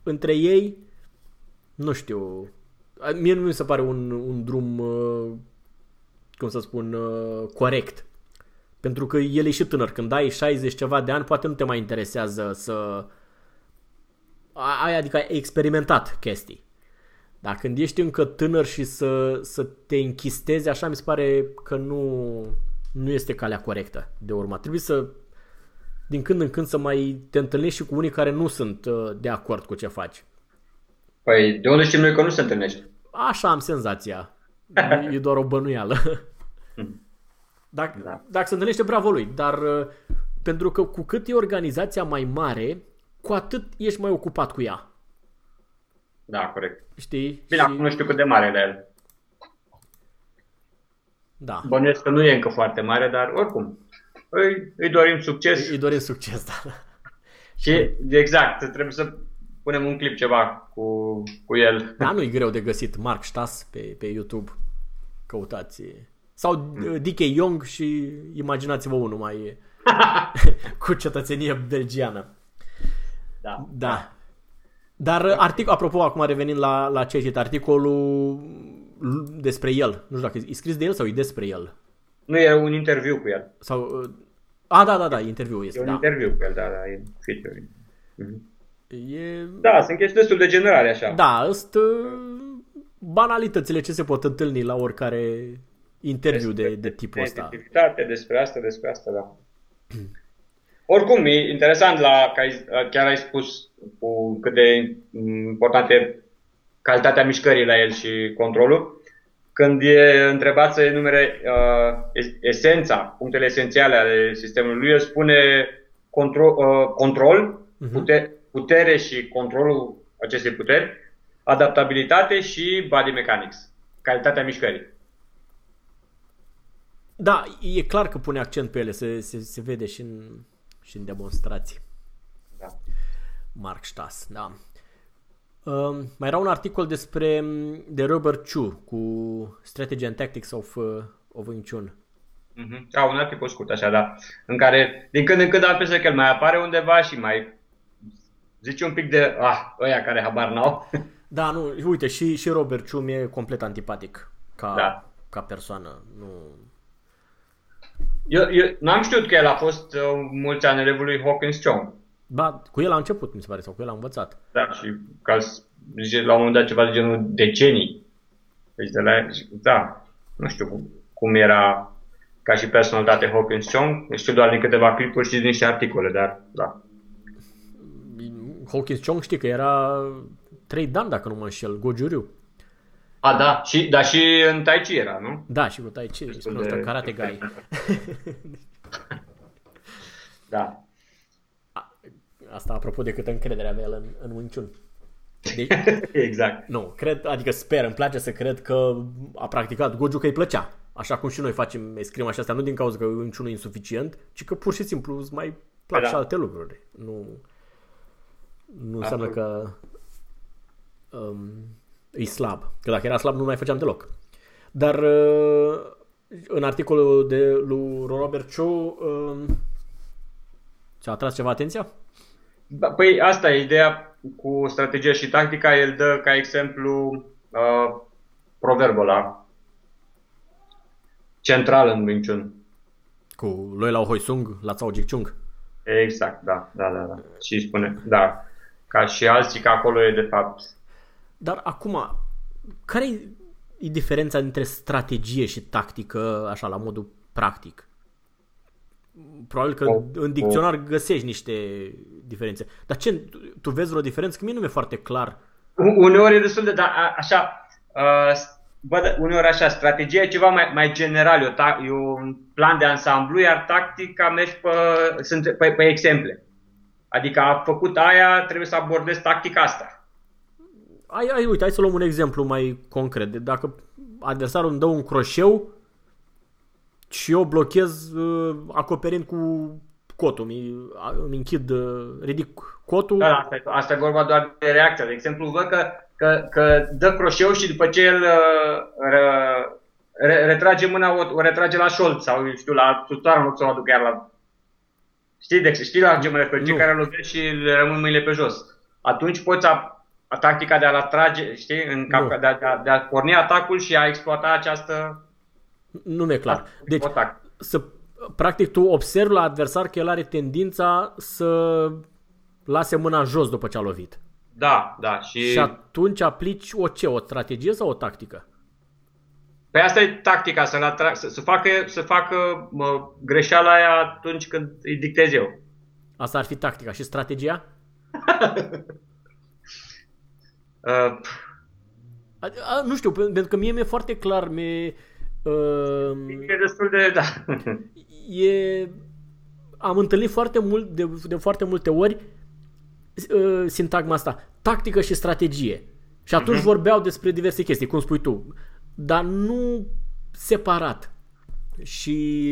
între ei, nu știu, mie nu mi se pare un, un drum, uh, cum să spun, uh, corect. Pentru că el e și tânăr. Când ai 60 ceva de ani, poate nu te mai interesează să... Ai, adică ai experimentat chestii. Dar când ești încă tânăr și să, să te închistezi, așa mi se pare că nu, nu este calea corectă de urmat. Trebuie să, din când în când, să mai te întâlnești și cu unii care nu sunt uh, de acord cu ce faci. Păi, de unde știm noi că nu se întâlnești? Așa am senzația. e doar o bănuială. <laughs> Dacă, da. dacă se întâlnește, bravo lui. Dar uh, pentru că cu cât e organizația mai mare, cu atât ești mai ocupat cu ea. Da, corect. Știi? Bine, și... acum nu știu cât de mare e el. Da. Bănuiesc că nu e încă foarte mare, dar oricum. Îi, îi dorim succes. Îi, îi dorim succes, da. Și exact, trebuie să punem un clip ceva cu, cu el. Da, nu e greu de găsit. Mark Stas pe, pe YouTube. Căutați. Sau mm. Uh, D.K. Young și imaginați-vă unul mai <laughs> <laughs> cu cetățenie belgiană. Da. Da. Dar articol, apropo, acum revenind la, la ce zis, articolul despre el, nu știu dacă e scris de el sau e despre el. Nu, e un interviu cu el. Sau, uh, a, da, da, da, interviu este. E un da. interviu cu el, da, da, e feature. Mm-hmm. E... Da, sunt chestii destul de generale așa. Da, sunt uh, banalitățile ce se pot întâlni la oricare interviu despre, de, de tipul ăsta. Despre asta, despre asta, da. <clears throat> Oricum, e interesant la, că ai, chiar ai spus cu cât de importante calitatea mișcării la el și controlul. Când e întrebat să enumere uh, esența, punctele esențiale ale sistemului lui, el spune control, uh, control uh-huh. pute, putere și controlul acestei puteri, adaptabilitate și body mechanics, calitatea mișcării. Da, e clar că pune accent pe ele, se, se, se vede și în, și în demonstrații. Da. Mark Stas, da. Uh, mai era un articol despre de Robert Chu cu Strategy and Tactics of, uh, of Wing Chun. Mm-hmm. Da, un articol scurt așa, da. În care din când în când am că el mai apare undeva și mai zice un pic de, ah, ăia care habar n-au. <laughs> Da, nu, uite, și, și Robert Chu mi-e complet antipatic ca, da. ca persoană. Nu, eu, eu n-am știut că el a fost uh, mulți ani elevul lui Hawkins Chong. Ba, cu el a început, mi se pare, sau cu el a învățat. Da, și ca zice la un moment dat ceva de genul decenii. Deci de la, da, nu știu cum, cum era ca și personalitate Hawkins Chong. Știu doar din câteva clipuri și din niște articole, dar da. Hawkins Chong știi că era trei dan, dacă nu mă înșel, Gojuriu. A, da, și, da, și în Tai Chi era, nu? Da, și cu Tai Chi, spune de... Karate Guy. <laughs> da. Asta apropo de câtă încredere avea el în, în Wing Chun. Deci, <laughs> exact. Nu, cred, adică sper, îmi place să cred că a practicat Goju că îi plăcea. Așa cum și noi facem, scrim așa asta, nu din cauza că Wing Chun e insuficient, ci că pur și simplu îți mai plac da. și alte lucruri. Nu, nu înseamnă că um, e slab. Că dacă era slab nu mai făceam deloc. Dar uh, în articolul de lui Robert Cho uh, ți-a atras ceva atenția? Da, păi asta e ideea cu strategia și tactica. El dă ca exemplu uh, proverbul ăla central în Wing Chun. Cu lui Lao Hoi Sung, la Cao Jik Chung. Exact, da, da, da, da. Și spune, da, ca și alții că acolo e de fapt dar acum, care e diferența între strategie și tactică, așa, la modul practic? Probabil că oh, în dicționar oh. găsești niște diferențe. Dar ce, tu vezi vreo diferență? Că mie nu mi-e foarte clar. Uneori e destul de, da, așa, uh, bă, uneori așa, strategia e ceva mai, mai general, e, o, ta, e un plan de ansamblu, iar tactica mergi pe, sunt, pe, pe exemple. Adică a făcut aia, trebuie să abordezi tactica asta. Hai, hai, uite, hai să luăm un exemplu mai concret. Dacă adversarul îmi dă un croșeu și eu blochez uh, acoperind cu, cotul, mi, îmi închid, uh, ridic cotul. Da, asta, e, asta e vorba doar de reacția. De exemplu, văd că, că, că dă croșeu și după ce el uh, re, retrage mâna, o, o retrage la șold sau, știu, la tutoare în loc să o aduc chiar la... Știi, de, știi la ce mă refer? Cei care lovesc și le rămân mâinile pe jos. Atunci poți a, a tactica de a-l atrage, știi, în cap, de, a, de, a, de a porni atacul și a exploata această... Nu mi-e clar. Deci, să, practic tu observi la adversar că el are tendința să lase mâna jos după ce a lovit. Da, da. Și, și atunci aplici o ce? O strategie sau o tactică? Păi asta e tactica, să, atra- să, să facă, să facă mă, greșeala aia atunci când îi dictez eu. Asta ar fi tactica. Și strategia? <laughs> uh. a, a, nu știu, pentru că mie mi-e foarte clar, mi uh, E destul de, da. e, am întâlnit foarte mult, de, de foarte multe ori uh, sintagma asta, tactică și strategie. Și atunci uh-huh. vorbeau despre diverse chestii, cum spui tu dar nu separat. Și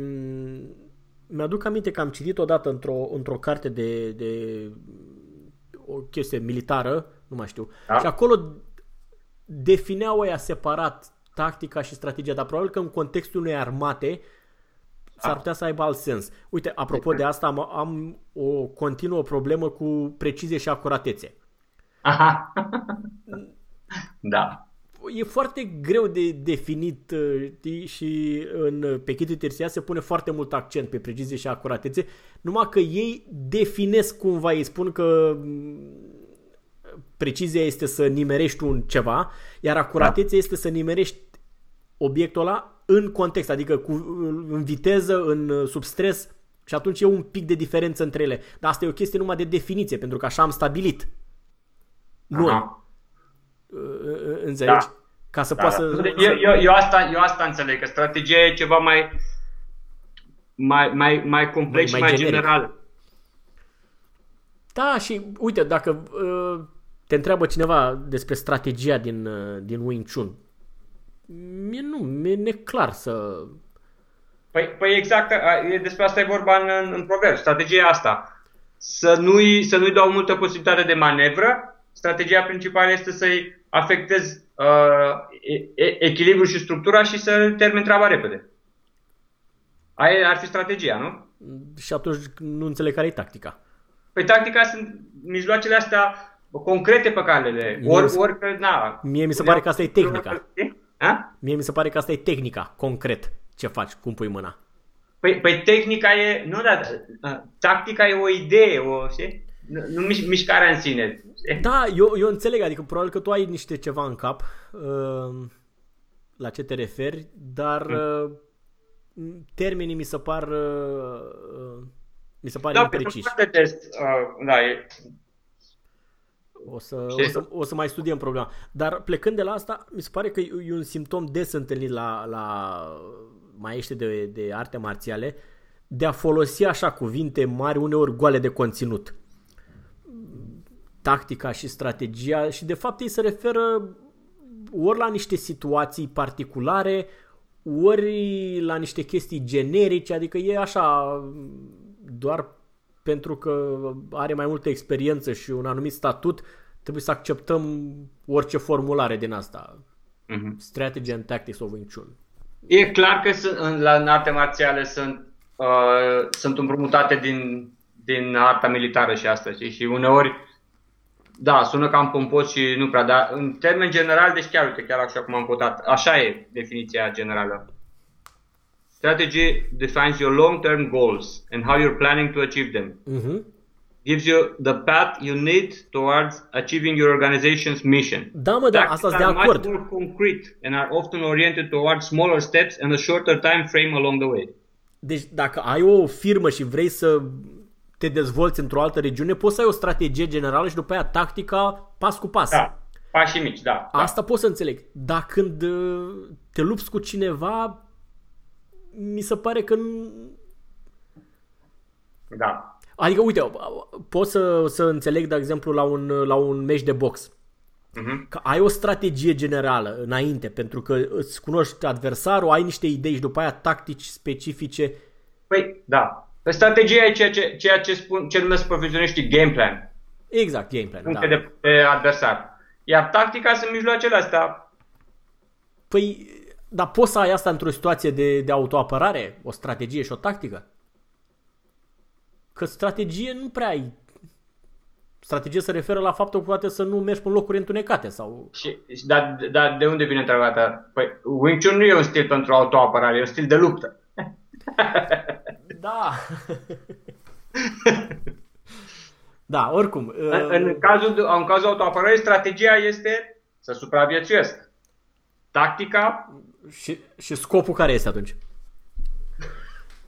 mm, mi-aduc aminte că am citit odată într-o, într-o carte de, de o chestie militară, nu mai știu, da. și acolo defineau ea separat tactica și strategia, dar probabil că în contextul unei armate s-ar putea să aibă alt sens. Uite, apropo de asta, am, am o continuă problemă cu precizie și acuratețe. Aha. da e foarte greu de definit uh, și în Pechit Terția se pune foarte mult accent pe precizie și acuratețe, numai că ei definesc cumva, îi spun că mm, precizia este să nimerești un ceva, iar acuratețea da. este să nimerești obiectul ăla în context, adică cu, în viteză, în substres și atunci e un pic de diferență între ele. Dar asta e o chestie numai de definiție, pentru că așa am stabilit. Noi. Aha. Înțelegi? Da. Ca să da, poată da. să... Eu, eu, eu, asta, eu asta înțeleg, că strategia e ceva mai, mai, mai, mai complex mai, mai, mai general. Da, și uite, dacă uh, te întreabă cineva despre strategia din, uh, din Wing Chun, mie nu, mi-e neclar să... Păi, păi exact, e despre asta e vorba în, în, în proverb, strategia asta. Să nu-i, să nu-i dau multă posibilitate de manevră, strategia principală este să-i afectez uh, echilibru și structura și să termin treaba repede. Aia ar fi strategia, nu? Și atunci nu înțeleg care e tactica. Păi tactica sunt mijloacele astea concrete pe care le... Ori, ori că, na, mie mi se pare că asta e tehnica. A? Mie mi se pare că asta e tehnica, concret, ce faci, cum pui mâna. Păi, păi tehnica e, nu, dar uh, tactica e o idee, o, știi? Nu, nu mișcarea în sine. Da, eu, eu înțeleg, adică probabil că tu ai niște ceva în cap uh, la ce te referi, dar uh, termenii mi se par uh, uh mi se pare da, impreciși. Test, uh, da, e... O să, o, să, o să mai studiem problema. Dar plecând de la asta, mi se pare că e un simptom des întâlnit la, la maiește de, de arte marțiale de a folosi așa cuvinte mari, uneori goale de conținut tactica și strategia și de fapt ei se referă ori la niște situații particulare, ori la niște chestii generice, adică e așa doar pentru că are mai multă experiență și un anumit statut, trebuie să acceptăm orice formulare din asta. Mm-hmm. Strategy and Tactics of Wing Chun. E clar că sunt, în, la, în arte marțiale sunt, uh, sunt împrumutate din, din arta militară și asta, știi? Și uneori da, sună cam pompos și nu prea, dar în termen general, deci chiar, uite, chiar așa cum am votat, așa e definiția generală. Strategy defines your long-term goals and how you're planning to achieve them. Mm-hmm. Gives you the path you need towards achieving your organization's mission. Da, mă, da, asta de acord. more concrete and are often oriented towards smaller steps and a shorter time frame along the way. Deci dacă ai o firmă și vrei să te dezvolți într-o altă regiune, poți să ai o strategie generală și după aia tactica pas cu pas. Da, pași mici, da. Asta da. pot să înțeleg. Dar când uh, te lupți cu cineva, mi se pare că... Da. Adică, uite, pot să, să înțeleg, de exemplu, la un, la un meci de box. Uh-huh. Că ai o strategie generală înainte, pentru că îți cunoști adversarul, ai niște idei și după aia tactici specifice. Păi, da. Păi strategia e ceea ce, ceea ce, spun, ce numesc profesioniștii game plan. Exact, game plan, Puncte da. de, de adversar. Iar tactica sunt mijloacele astea. Păi, dar poți să ai asta într-o situație de, de autoapărare? O strategie și o tactică? Că strategie nu prea ai. Strategie se referă la faptul că poate să nu mergi pe locuri întunecate sau... Și, și- dar, dar de unde vine întrebarea ta? Păi Wing Chun nu e un stil pentru autoapărare, e un stil de luptă. <laughs> Da. <laughs> da, oricum. În, uh, în, cazul, de- în cazul autoapărării, strategia este să supraviețuiesc. Tactica, Și, și scopul care este atunci?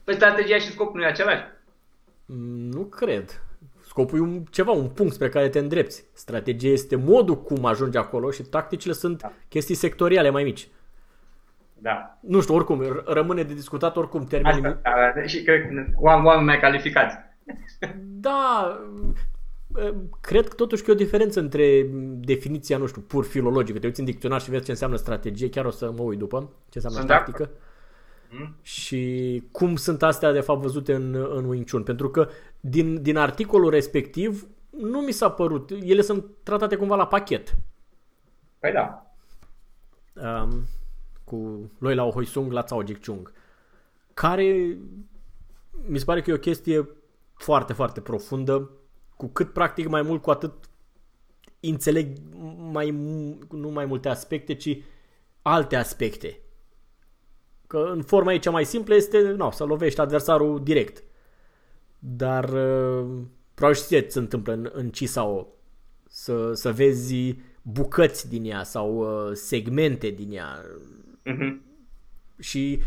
pe strategia și scopul nu e același. Mm, Nu cred. Scopul e un, ceva, un punct spre care te îndrepți. Strategia este modul cum ajungi acolo și tacticile sunt Da. chestii sectoriale mai mici. Da. Nu știu, oricum, r- rămâne de discutat oricum termenii. Asta, da, și cred că oameni, oameni mai calificați. Da, uh, cred că totuși că e o diferență între definiția, nu știu, pur filologică. Te uiți în dicționar și vezi ce înseamnă strategie, chiar o să mă uit după ce înseamnă Sunt de tactică. Mm? Și cum sunt astea de fapt văzute în, în Wing Chun. Pentru că din, din articolul respectiv nu mi s-a părut, ele sunt tratate cumva la pachet. Păi da. Um, cu Loi Lao Hoi Sung la Cao Jik Chung. Care mi se pare că e o chestie foarte, foarte profundă. Cu cât practic mai mult, cu atât înțeleg mai, mu- nu mai multe aspecte, ci alte aspecte. Că în forma ei cea mai simplă este no, să lovești adversarul direct. Dar uh, probabil și ție ți se întâmplă în, în Cisao să, să vezi bucăți din ea sau uh, segmente din ea. Mhm. Și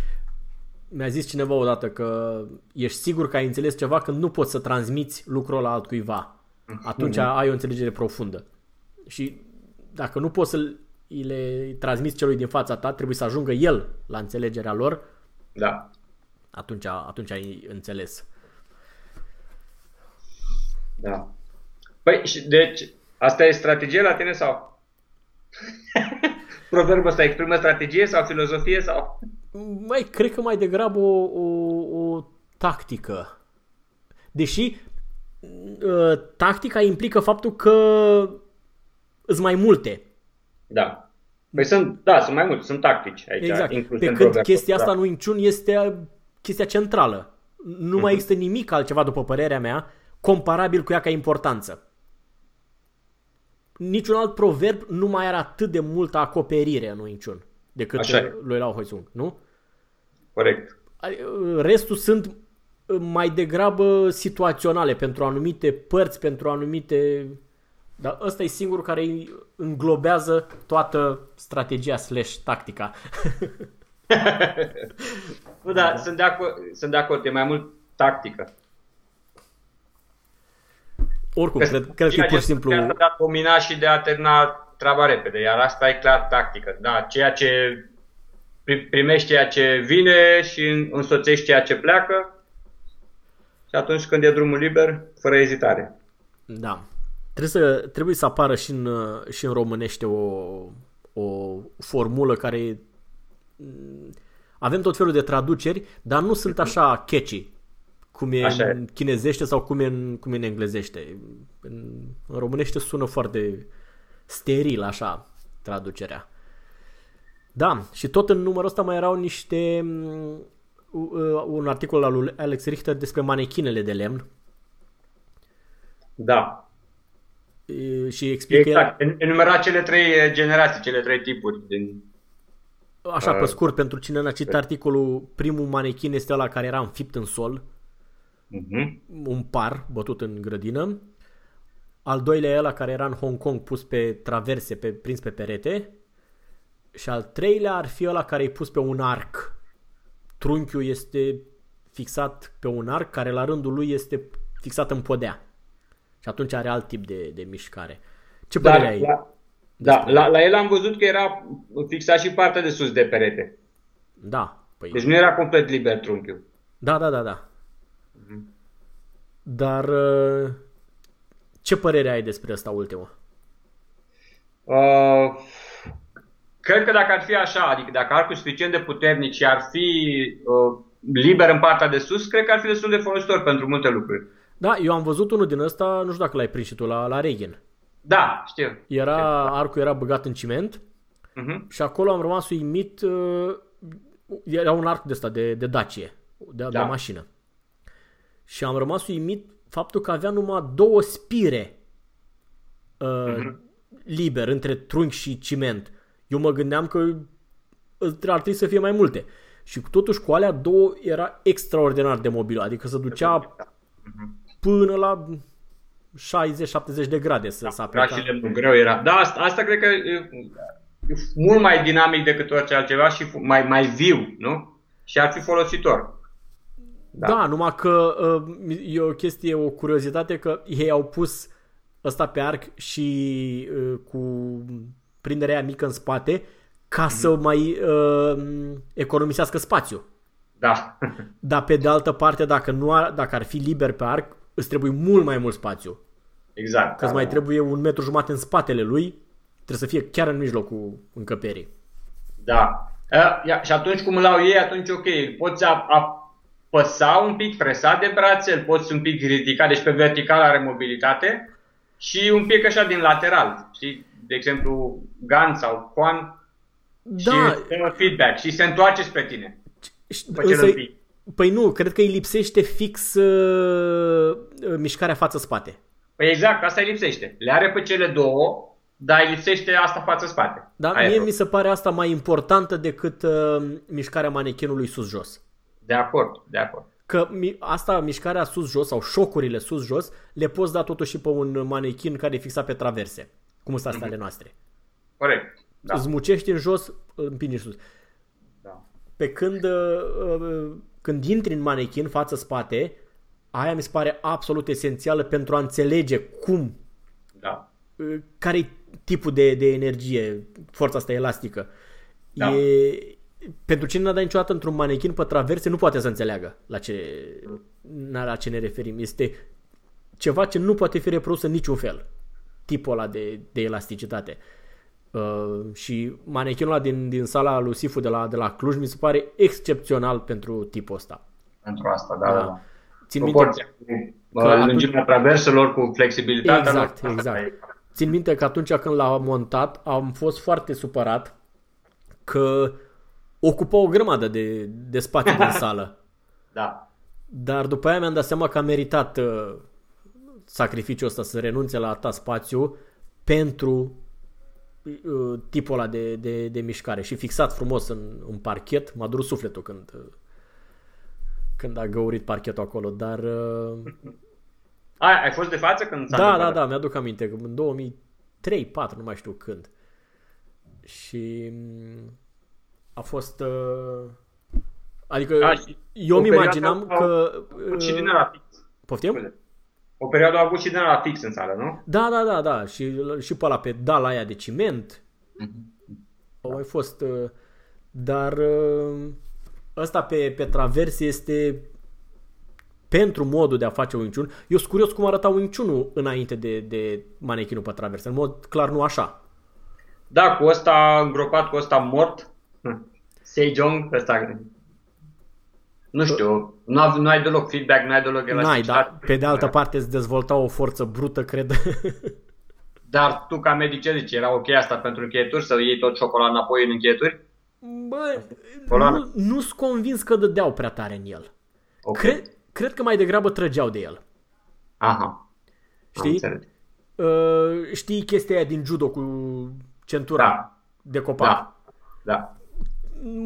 mi-a zis cineva odată că ești sigur că ai înțeles ceva când nu poți să transmiți lucrul la altcuiva. Atunci ai o înțelegere profundă. Și dacă nu poți să îi le transmiți celui din fața ta, trebuie să ajungă el la înțelegerea lor, Da. atunci, atunci ai înțeles. Da. Păi, și deci, asta e strategie la tine sau? <laughs> Proverbul ăsta exprimă strategie sau filozofie sau? Mai cred că mai degrabă o, o, o tactică. Deși uh, tactica implică faptul că sunt mai multe. Da. Păi sunt, da, sunt mai mulți, sunt tactici aici. Exact. incluse Pe în când proverb. chestia asta da. în Wing Chun este chestia centrală. Nu mai există nimic altceva, după părerea mea, comparabil cu ea ca importanță. Niciun alt proverb nu mai are atât de multă acoperire în Wing Chun decât Așa e. lui Lao Hoi Sung, nu? Corect. Restul sunt mai degrabă situaționale pentru anumite părți, pentru anumite... Dar ăsta e singurul care îi înglobează toată strategia slash tactica. <laughs> Nu, da, sunt de, acord, sunt de acord, e mai mult tactică. Oricum, cred, cred că e Ceea pur ce și simplu... De a domina și de a termina treaba repede, iar asta e clar tactică. Da, ceea ce pri- primești ceea ce vine și însoțești ceea ce pleacă și atunci când e drumul liber, fără ezitare. Da. Trebuie să, trebuie să apară și în, și în românește o, o formulă care... Avem tot felul de traduceri, dar nu sunt așa catchy cum e Așa e. în chinezește sau cum e în, cum e în englezește. În, în românește sună foarte steril așa traducerea. Da, și tot în numărul ăsta mai erau niște mm, uh, un articol al lui Alex Richter despre manechinele de lemn Da. e, și explică el, Exact. Enumera cele trei eh, generații, cele trei tipuri. Din... Așa, pe Uh, scurt, pentru cine n-a citit articolul, primul manechin este ăla care era înfipt în sol, Uh-huh. un par bătut în grădină. Al doilea e ăla care era în Hong Kong pus pe traverse, pe, prins pe perete. Și al treilea ar fi ăla care e pus pe un arc. Trunchiul este fixat pe un arc care la rândul lui este fixat în podea. Și atunci are alt tip de, de mișcare. Ce părere Dar ai? la, da, la, la el am văzut că era fixat și partea de sus de perete. Da, păi... Deci nu era complet liber trunchiul. Da, da, da, da. Dar uh, ce părere ai despre asta ultimă? Uh, cred că dacă ar fi așa, adică dacă arcul suficient de puternic și ar fi uh, liber în partea de sus, cred că ar fi destul de folositor pentru multe lucruri. Da, eu am văzut unul din ăsta, nu știu dacă l-ai prins și tu, la, la Regen. Da, știu. Era, știu. arcul era băgat în ciment Uh-huh. și acolo am rămas uimit, uh, era un arc de ăsta de, de Dacie, de, da. de Da. mașină. Și am rămas uimit faptul că avea numai două spire uh, Mhm. liber între trunchi și ciment. Eu mă gândeam că ar trebui să fie mai multe. Și totuși cu alea două era extraordinar de mobil, adică se ducea până la 60-70 de grade să se Era aplica. și lemnul greu era. Da, asta, asta cred că e, e mult mai dinamic decât orice altceva și fu- mai, mai viu, nu? Și ar fi folositor. Da. da, numai că uh, e o chestie, o curiozitate că ei au pus ăsta pe arc și uh, cu prinderea aia mică în spate ca să mai uh, economisească spațiu. Da. <laughs> Dar pe de altă parte, dacă, nu ar, dacă ar fi liber pe arc, îți trebuie mult mai mult spațiu. Exact. Că îți da, mai da. trebuie un metru jumate în spatele lui, trebuie să fie chiar în mijlocul încăperii. Da. A, ia, și atunci cum îl au ei, atunci ok, poți a- apăsa un pic, presa de brațe, îl poți un pic ridica, deci pe vertical are mobilitate și un pic așa din lateral, știi? De exemplu, Gun sau Quan Da, și îți dă feedback și se întoarce spre tine. și- După ce însă, îl împingi. păi nu, cred că îi lipsește fix uh, mișcarea față-spate. Păi exact, asta îi lipsește. Le are pe cele două, dar îi lipsește asta față-spate. Da? Aia e Mie problema. mi se pare asta mai importantă decât uh, mișcarea manechinului sus-jos. De acord, de acord. Că mi- asta, mișcarea sus-jos sau șocurile sus-jos, le poți da totuși și pe un manechin care e fixat pe traverse, cum sunt astea ale noastre. Corect. Da. Da. Îți mucești în jos, îl împingi sus. da. Pe când, uh, uh, când intri în manechin față-spate, aia mi se pare absolut esențială pentru a înțelege cum, da. uh, care e tipul de, de energie, forța asta elastică. Da. E, pentru cine n-a dat niciodată într-un manechin pe traverse, nu poate să înțeleagă la ce, la ce ne referim. Este ceva ce nu poate fi reprodus în niciun fel. Tipul ăla de, de elasticitate. Uh, și manechinul ăla din, din sala lui Sifu de la, de la Cluj mi se pare excepțional pentru tipul ăsta. Pentru asta, da. Da. da. Țin minte, Proporția cu că uh, atunci- lungimea traverselor cu flexibilitatea. Exact, lor. Asta exact. e. țin minte că atunci când l-am montat am fost foarte supărat că ocupa o grămadă de, de spațiu din <laughs> sală. Da. Dar după aia mi-am dat seama că a meritat uh, sacrificiul ăsta să renunțe la atâta spațiu pentru uh, tipul ăla de, de, de mișcare și fixat frumos în, în parchet. M-a durut sufletul când, uh, când a găurit parchetul acolo, dar uh, <laughs> Ai, ai fost de față când s-a da, da, întâmplat? da, mi-aduc aminte că în 2003 4 nu mai știu când. Și mm, a fost uh, adică Da, și eu o mi perioadă imaginam au că avut și din uh, ăla fix. poftim? Scuze. O perioadă au avut și din ăla fix în sală, nu? Da, da, da, da, și și pe la pedala aia de ciment. Mhm. Au mai fost uh, dar uh, ăsta pe pe traverse este pentru modul de a face Wing Chun. Eu sunt curios cum arăta Wing Chun înainte de, de manechinul pe traverse. În mod clar nu așa. Da, cu ăsta îngropat, cu ăsta mort. Sejong, ăsta... Nu știu, nu, ai- nu ai deloc feedback, nu ai deloc N-ai, elasticitate. dar pe de altă parte îți dezvolta o forță brută, cred. <laughs> Dar tu ca medic ce zici? Era ok asta pentru încheieturi? Să iei tot ciocolată înapoi în încheieturi? Bă, Coloană. nu, nu sunt convins că dădeau prea tare în el. Ok. Cred, cred că mai degrabă trăgeau de el. Aha. Am Știi? înțeles. Uh, știi chestia aia din judo cu centura Da. de copac? Da. Da.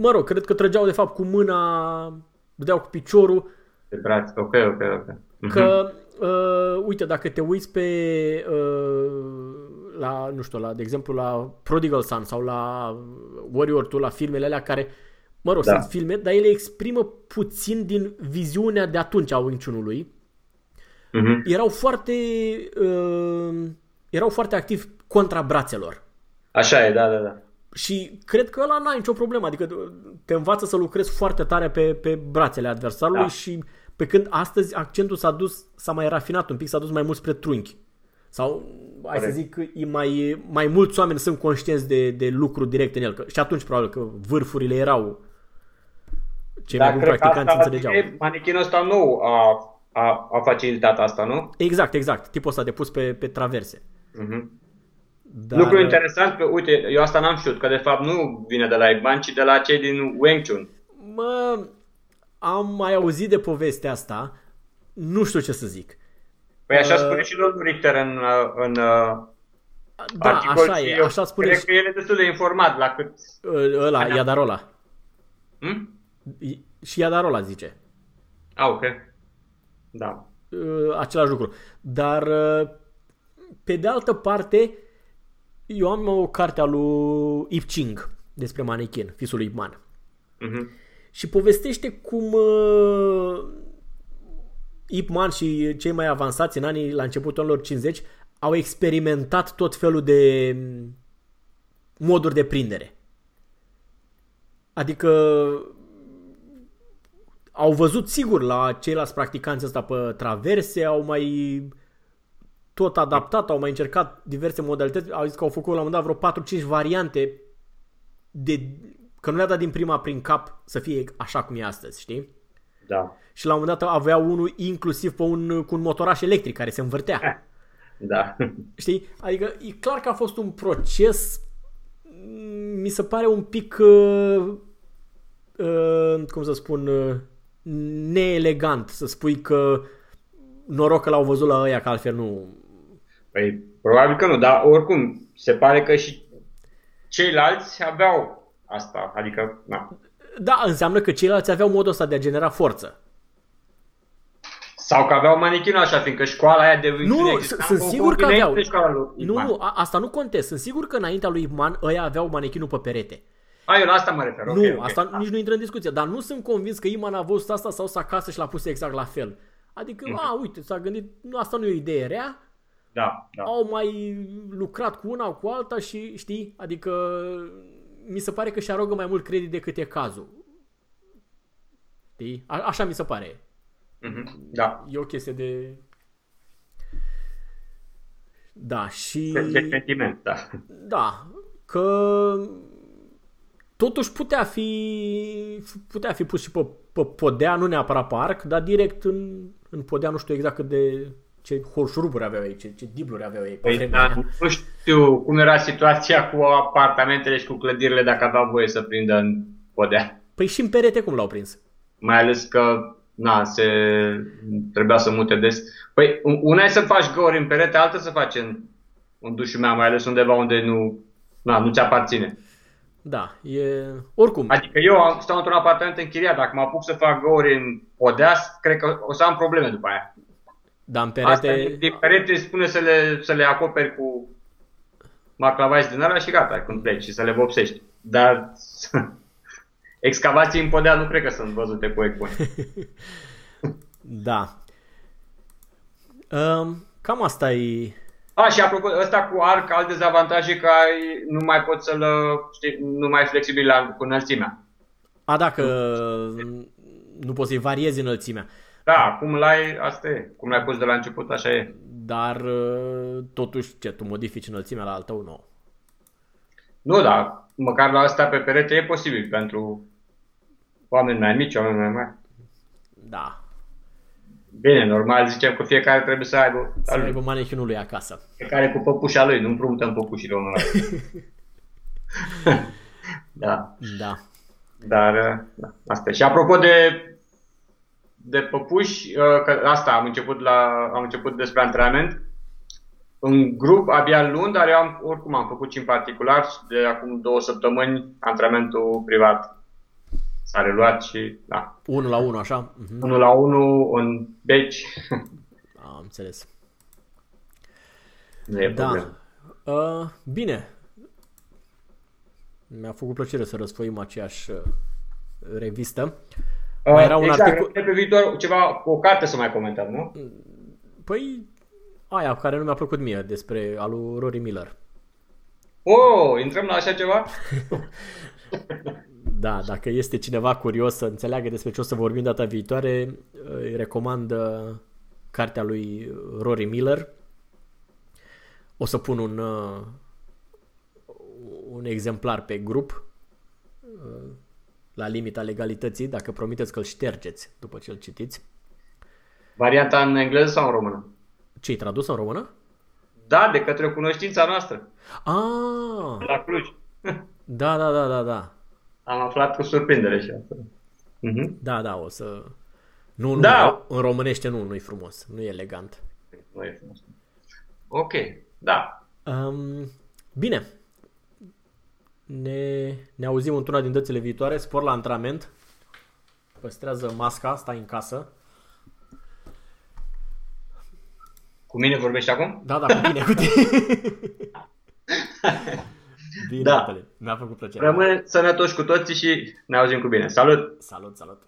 Mă rog, cred că trăgeau de fapt cu mâna, dădeau cu piciorul, De braț. Ok, ok, ok. Mhm. că, uh, uite, dacă te uiți pe, uh, la, nu știu, la, de exemplu, la Prodigal Son sau la Warrior 2, la filmele alea care, mă rog, Da. sunt filme, dar ele exprimă puțin din viziunea de atunci a Wing Chun-ului. Mhm. Erau foarte, uh, erau foarte activi contra brațelor. Așa e, da, da, da. Și cred că ăla n-ai nicio problemă, adică te învață să lucrezi foarte tare pe, pe brațele adversarului Da. și pe când astăzi accentul s-a dus, s-a mai rafinat un pic, s-a dus mai mult spre trunchi. Sau, hai să Corect. zic, e mai, mai mulți oameni sunt conștienți de, de lucru direct în el. Că, și atunci probabil că vârfurile erau cei mai buni practicanți înțelegeau. Manechinul ăsta nu a, a, a facilitat asta, nu? Exact, exact. Tipul ăsta de pus pe, pe traverse. Uh-huh. Dar... Lucru interesant, că, uite, eu asta n-am știut, că de fapt nu vine de la Igban, ci de la cei din Wing Chun. Mă, am mai auzit de povestea asta, nu știu ce să zic. Păi așa uh, spune și domnul Richter în, în da, articol așa e, așa spune. Cred că el e destul de informat la cât... Ăla, Iadarola. Hmm? Și Iadarola zice. Ah, ok. Da. Același lucru. Dar, pe de altă parte, eu am o carte a lui Ip Ching despre manechin, fisul lui Ip Man. Uh-huh. Și povestește cum uh, Ip Man și cei mai avansați în anii la începutul anilor 50 au experimentat tot felul de moduri de prindere. Adică au văzut sigur la ceilalți practicanți ăsta pe traverse, au mai tot adaptat, au mai încercat diverse modalități, au zis că au făcut la un moment dat vreo 4-5 variante de, că nu le-a dat din prima prin cap să fie așa cum e astăzi, știi? Da. Și la un moment dat avea unul inclusiv pe un, cu un motoraș electric care se învârtea. <laughs> Da. Știi? Adică e clar că a fost un proces mi se pare un pic uh, uh, cum să spun uh, neelegant să spui că noroc că l-au văzut la ăia, că altfel nu... Păi, probabil că nu, dar oricum, se pare că și ceilalți aveau asta, adică, na. Da, înseamnă că ceilalți aveau modul ăsta de a genera forță. Sau că aveau manechinul așa, fiindcă școala aia de Nu, nu, sunt sigur că aveau. Nu, nu, asta nu contez. Sunt sigur că înaintea lui Ipman ăia aveau manechinul pe perete. A, eu la asta mă refer. Nu, okay, asta okay. nici nu intră în discuție. Dar nu sunt convins că Iman a văzut asta sau să acasă și l-a pus exact la fel. Adică, mm-hmm. a, uite, s-a gândit, nu, asta nu e o idee rea. Da, da. Au mai lucrat cu una, cu alta și, știi, adică mi se pare că și arogă mai mult credit decât e cazul. Știi? A, așa mi se pare. Mm-hmm. Da. E o chestie de... Da, și... De, de sentiment, da. Da, că totuși putea fi putea fi pus și pe, pe podea, nu neapărat parc, dar direct în, în podea, nu știu exact cât de ce horșuruburi aveau ei, ce, ce dibluri aveau ei. Păi, da, nu știu cum era situația cu apartamentele și cu clădirile dacă aveau voie să prindă în podea. Păi și în perete cum l-au prins? Mai ales că na, se trebuia să mute des. Păi, una e să faci găuri în perete, altă să faci în, în dușul meu, mai ales undeva unde nu, na, nu ți aparține. Da, e... Oricum. Adică eu am, stau într-un apartament închiriat, dacă mă apuc să fac găuri în podea, cred că o să am probleme după aia. Da, în perete... Asta, din perete spune să le, să le acoperi cu maclavais din ăla și gata, când pleci și să le vopsești. Dar <laughs> excavații în podea nu cred că sunt văzute cu ecbuni. <laughs> da. Um, cam asta e... A, și apropo, ăsta cu arc, alt dezavantaj e că ai, nu mai poți să-l, știi, nu mai e flexibil la, cu înălțimea. A, dacă nu poți să-i variezi înălțimea. Da, cum l-ai, asta e. Cum l-ai pus de la început, așa e. Dar uh, totuși, ce, tu modifici înălțimea la al tău? Nu. Nu, da. Măcar la asta pe perete e posibil pentru oameni mai mici, oameni mai mari. Da. Bine, normal zicem că fiecare trebuie să aibă... Să aibă manechinul lui acasă. Fiecare cu păpușa lui, nu împrumutăm păpușile unul <laughs> <laughs> Da. Da. Dar, da, asta Și apropo de de păpuși, uh, că asta am început, la, am început despre antrenament. În grup abia luni, dar eu am, oricum am făcut și în particular de acum două săptămâni antrenamentul privat. S-a reluat și, da. Unul la unul, așa? Uh-huh. Unul la unul în beci. <laughs> Am înțeles. Nu e da. Uh, bine. Mi-a făcut plăcere să răsfoim aceeași uh, revistă. Mai era un exact, articol... pe viitor ceva, o carte să mai comentăm, nu? Păi, aia care nu mi-a plăcut mie, despre alu Rory Miller. Oh, intrăm la așa ceva? <laughs> da, dacă este cineva curios să înțeleagă despre ce o să vorbim data viitoare, îi recomand uh, cartea lui Rory Miller. O să pun un, uh, un exemplar pe grup uh, la limita legalității, dacă promiteți că îl ștergeți după ce îl citiți. Varianta în engleză sau în română? Ce-i tradus în română? Da, de către cunoștința noastră. Ah! La Cluj. Da, da, da, da, da. Am aflat cu surprindere și asta. Uh-huh. Da, da, o să... Nu, nu, da. în românește nu, nu-i frumos, nu e elegant. Nu e frumos. Ok, da. Um, bine. Ne, ne auzim într-una din dățile viitoare. Spor la antrenament. Păstrează masca, stai în casă. Cu mine vorbești acum? Da, da, cu tine, cu tine. <laughs> bine, da. mi-a făcut plăcere. Rămâne sănătoși cu toții și ne auzim cu bine. Salut! Salut, salut!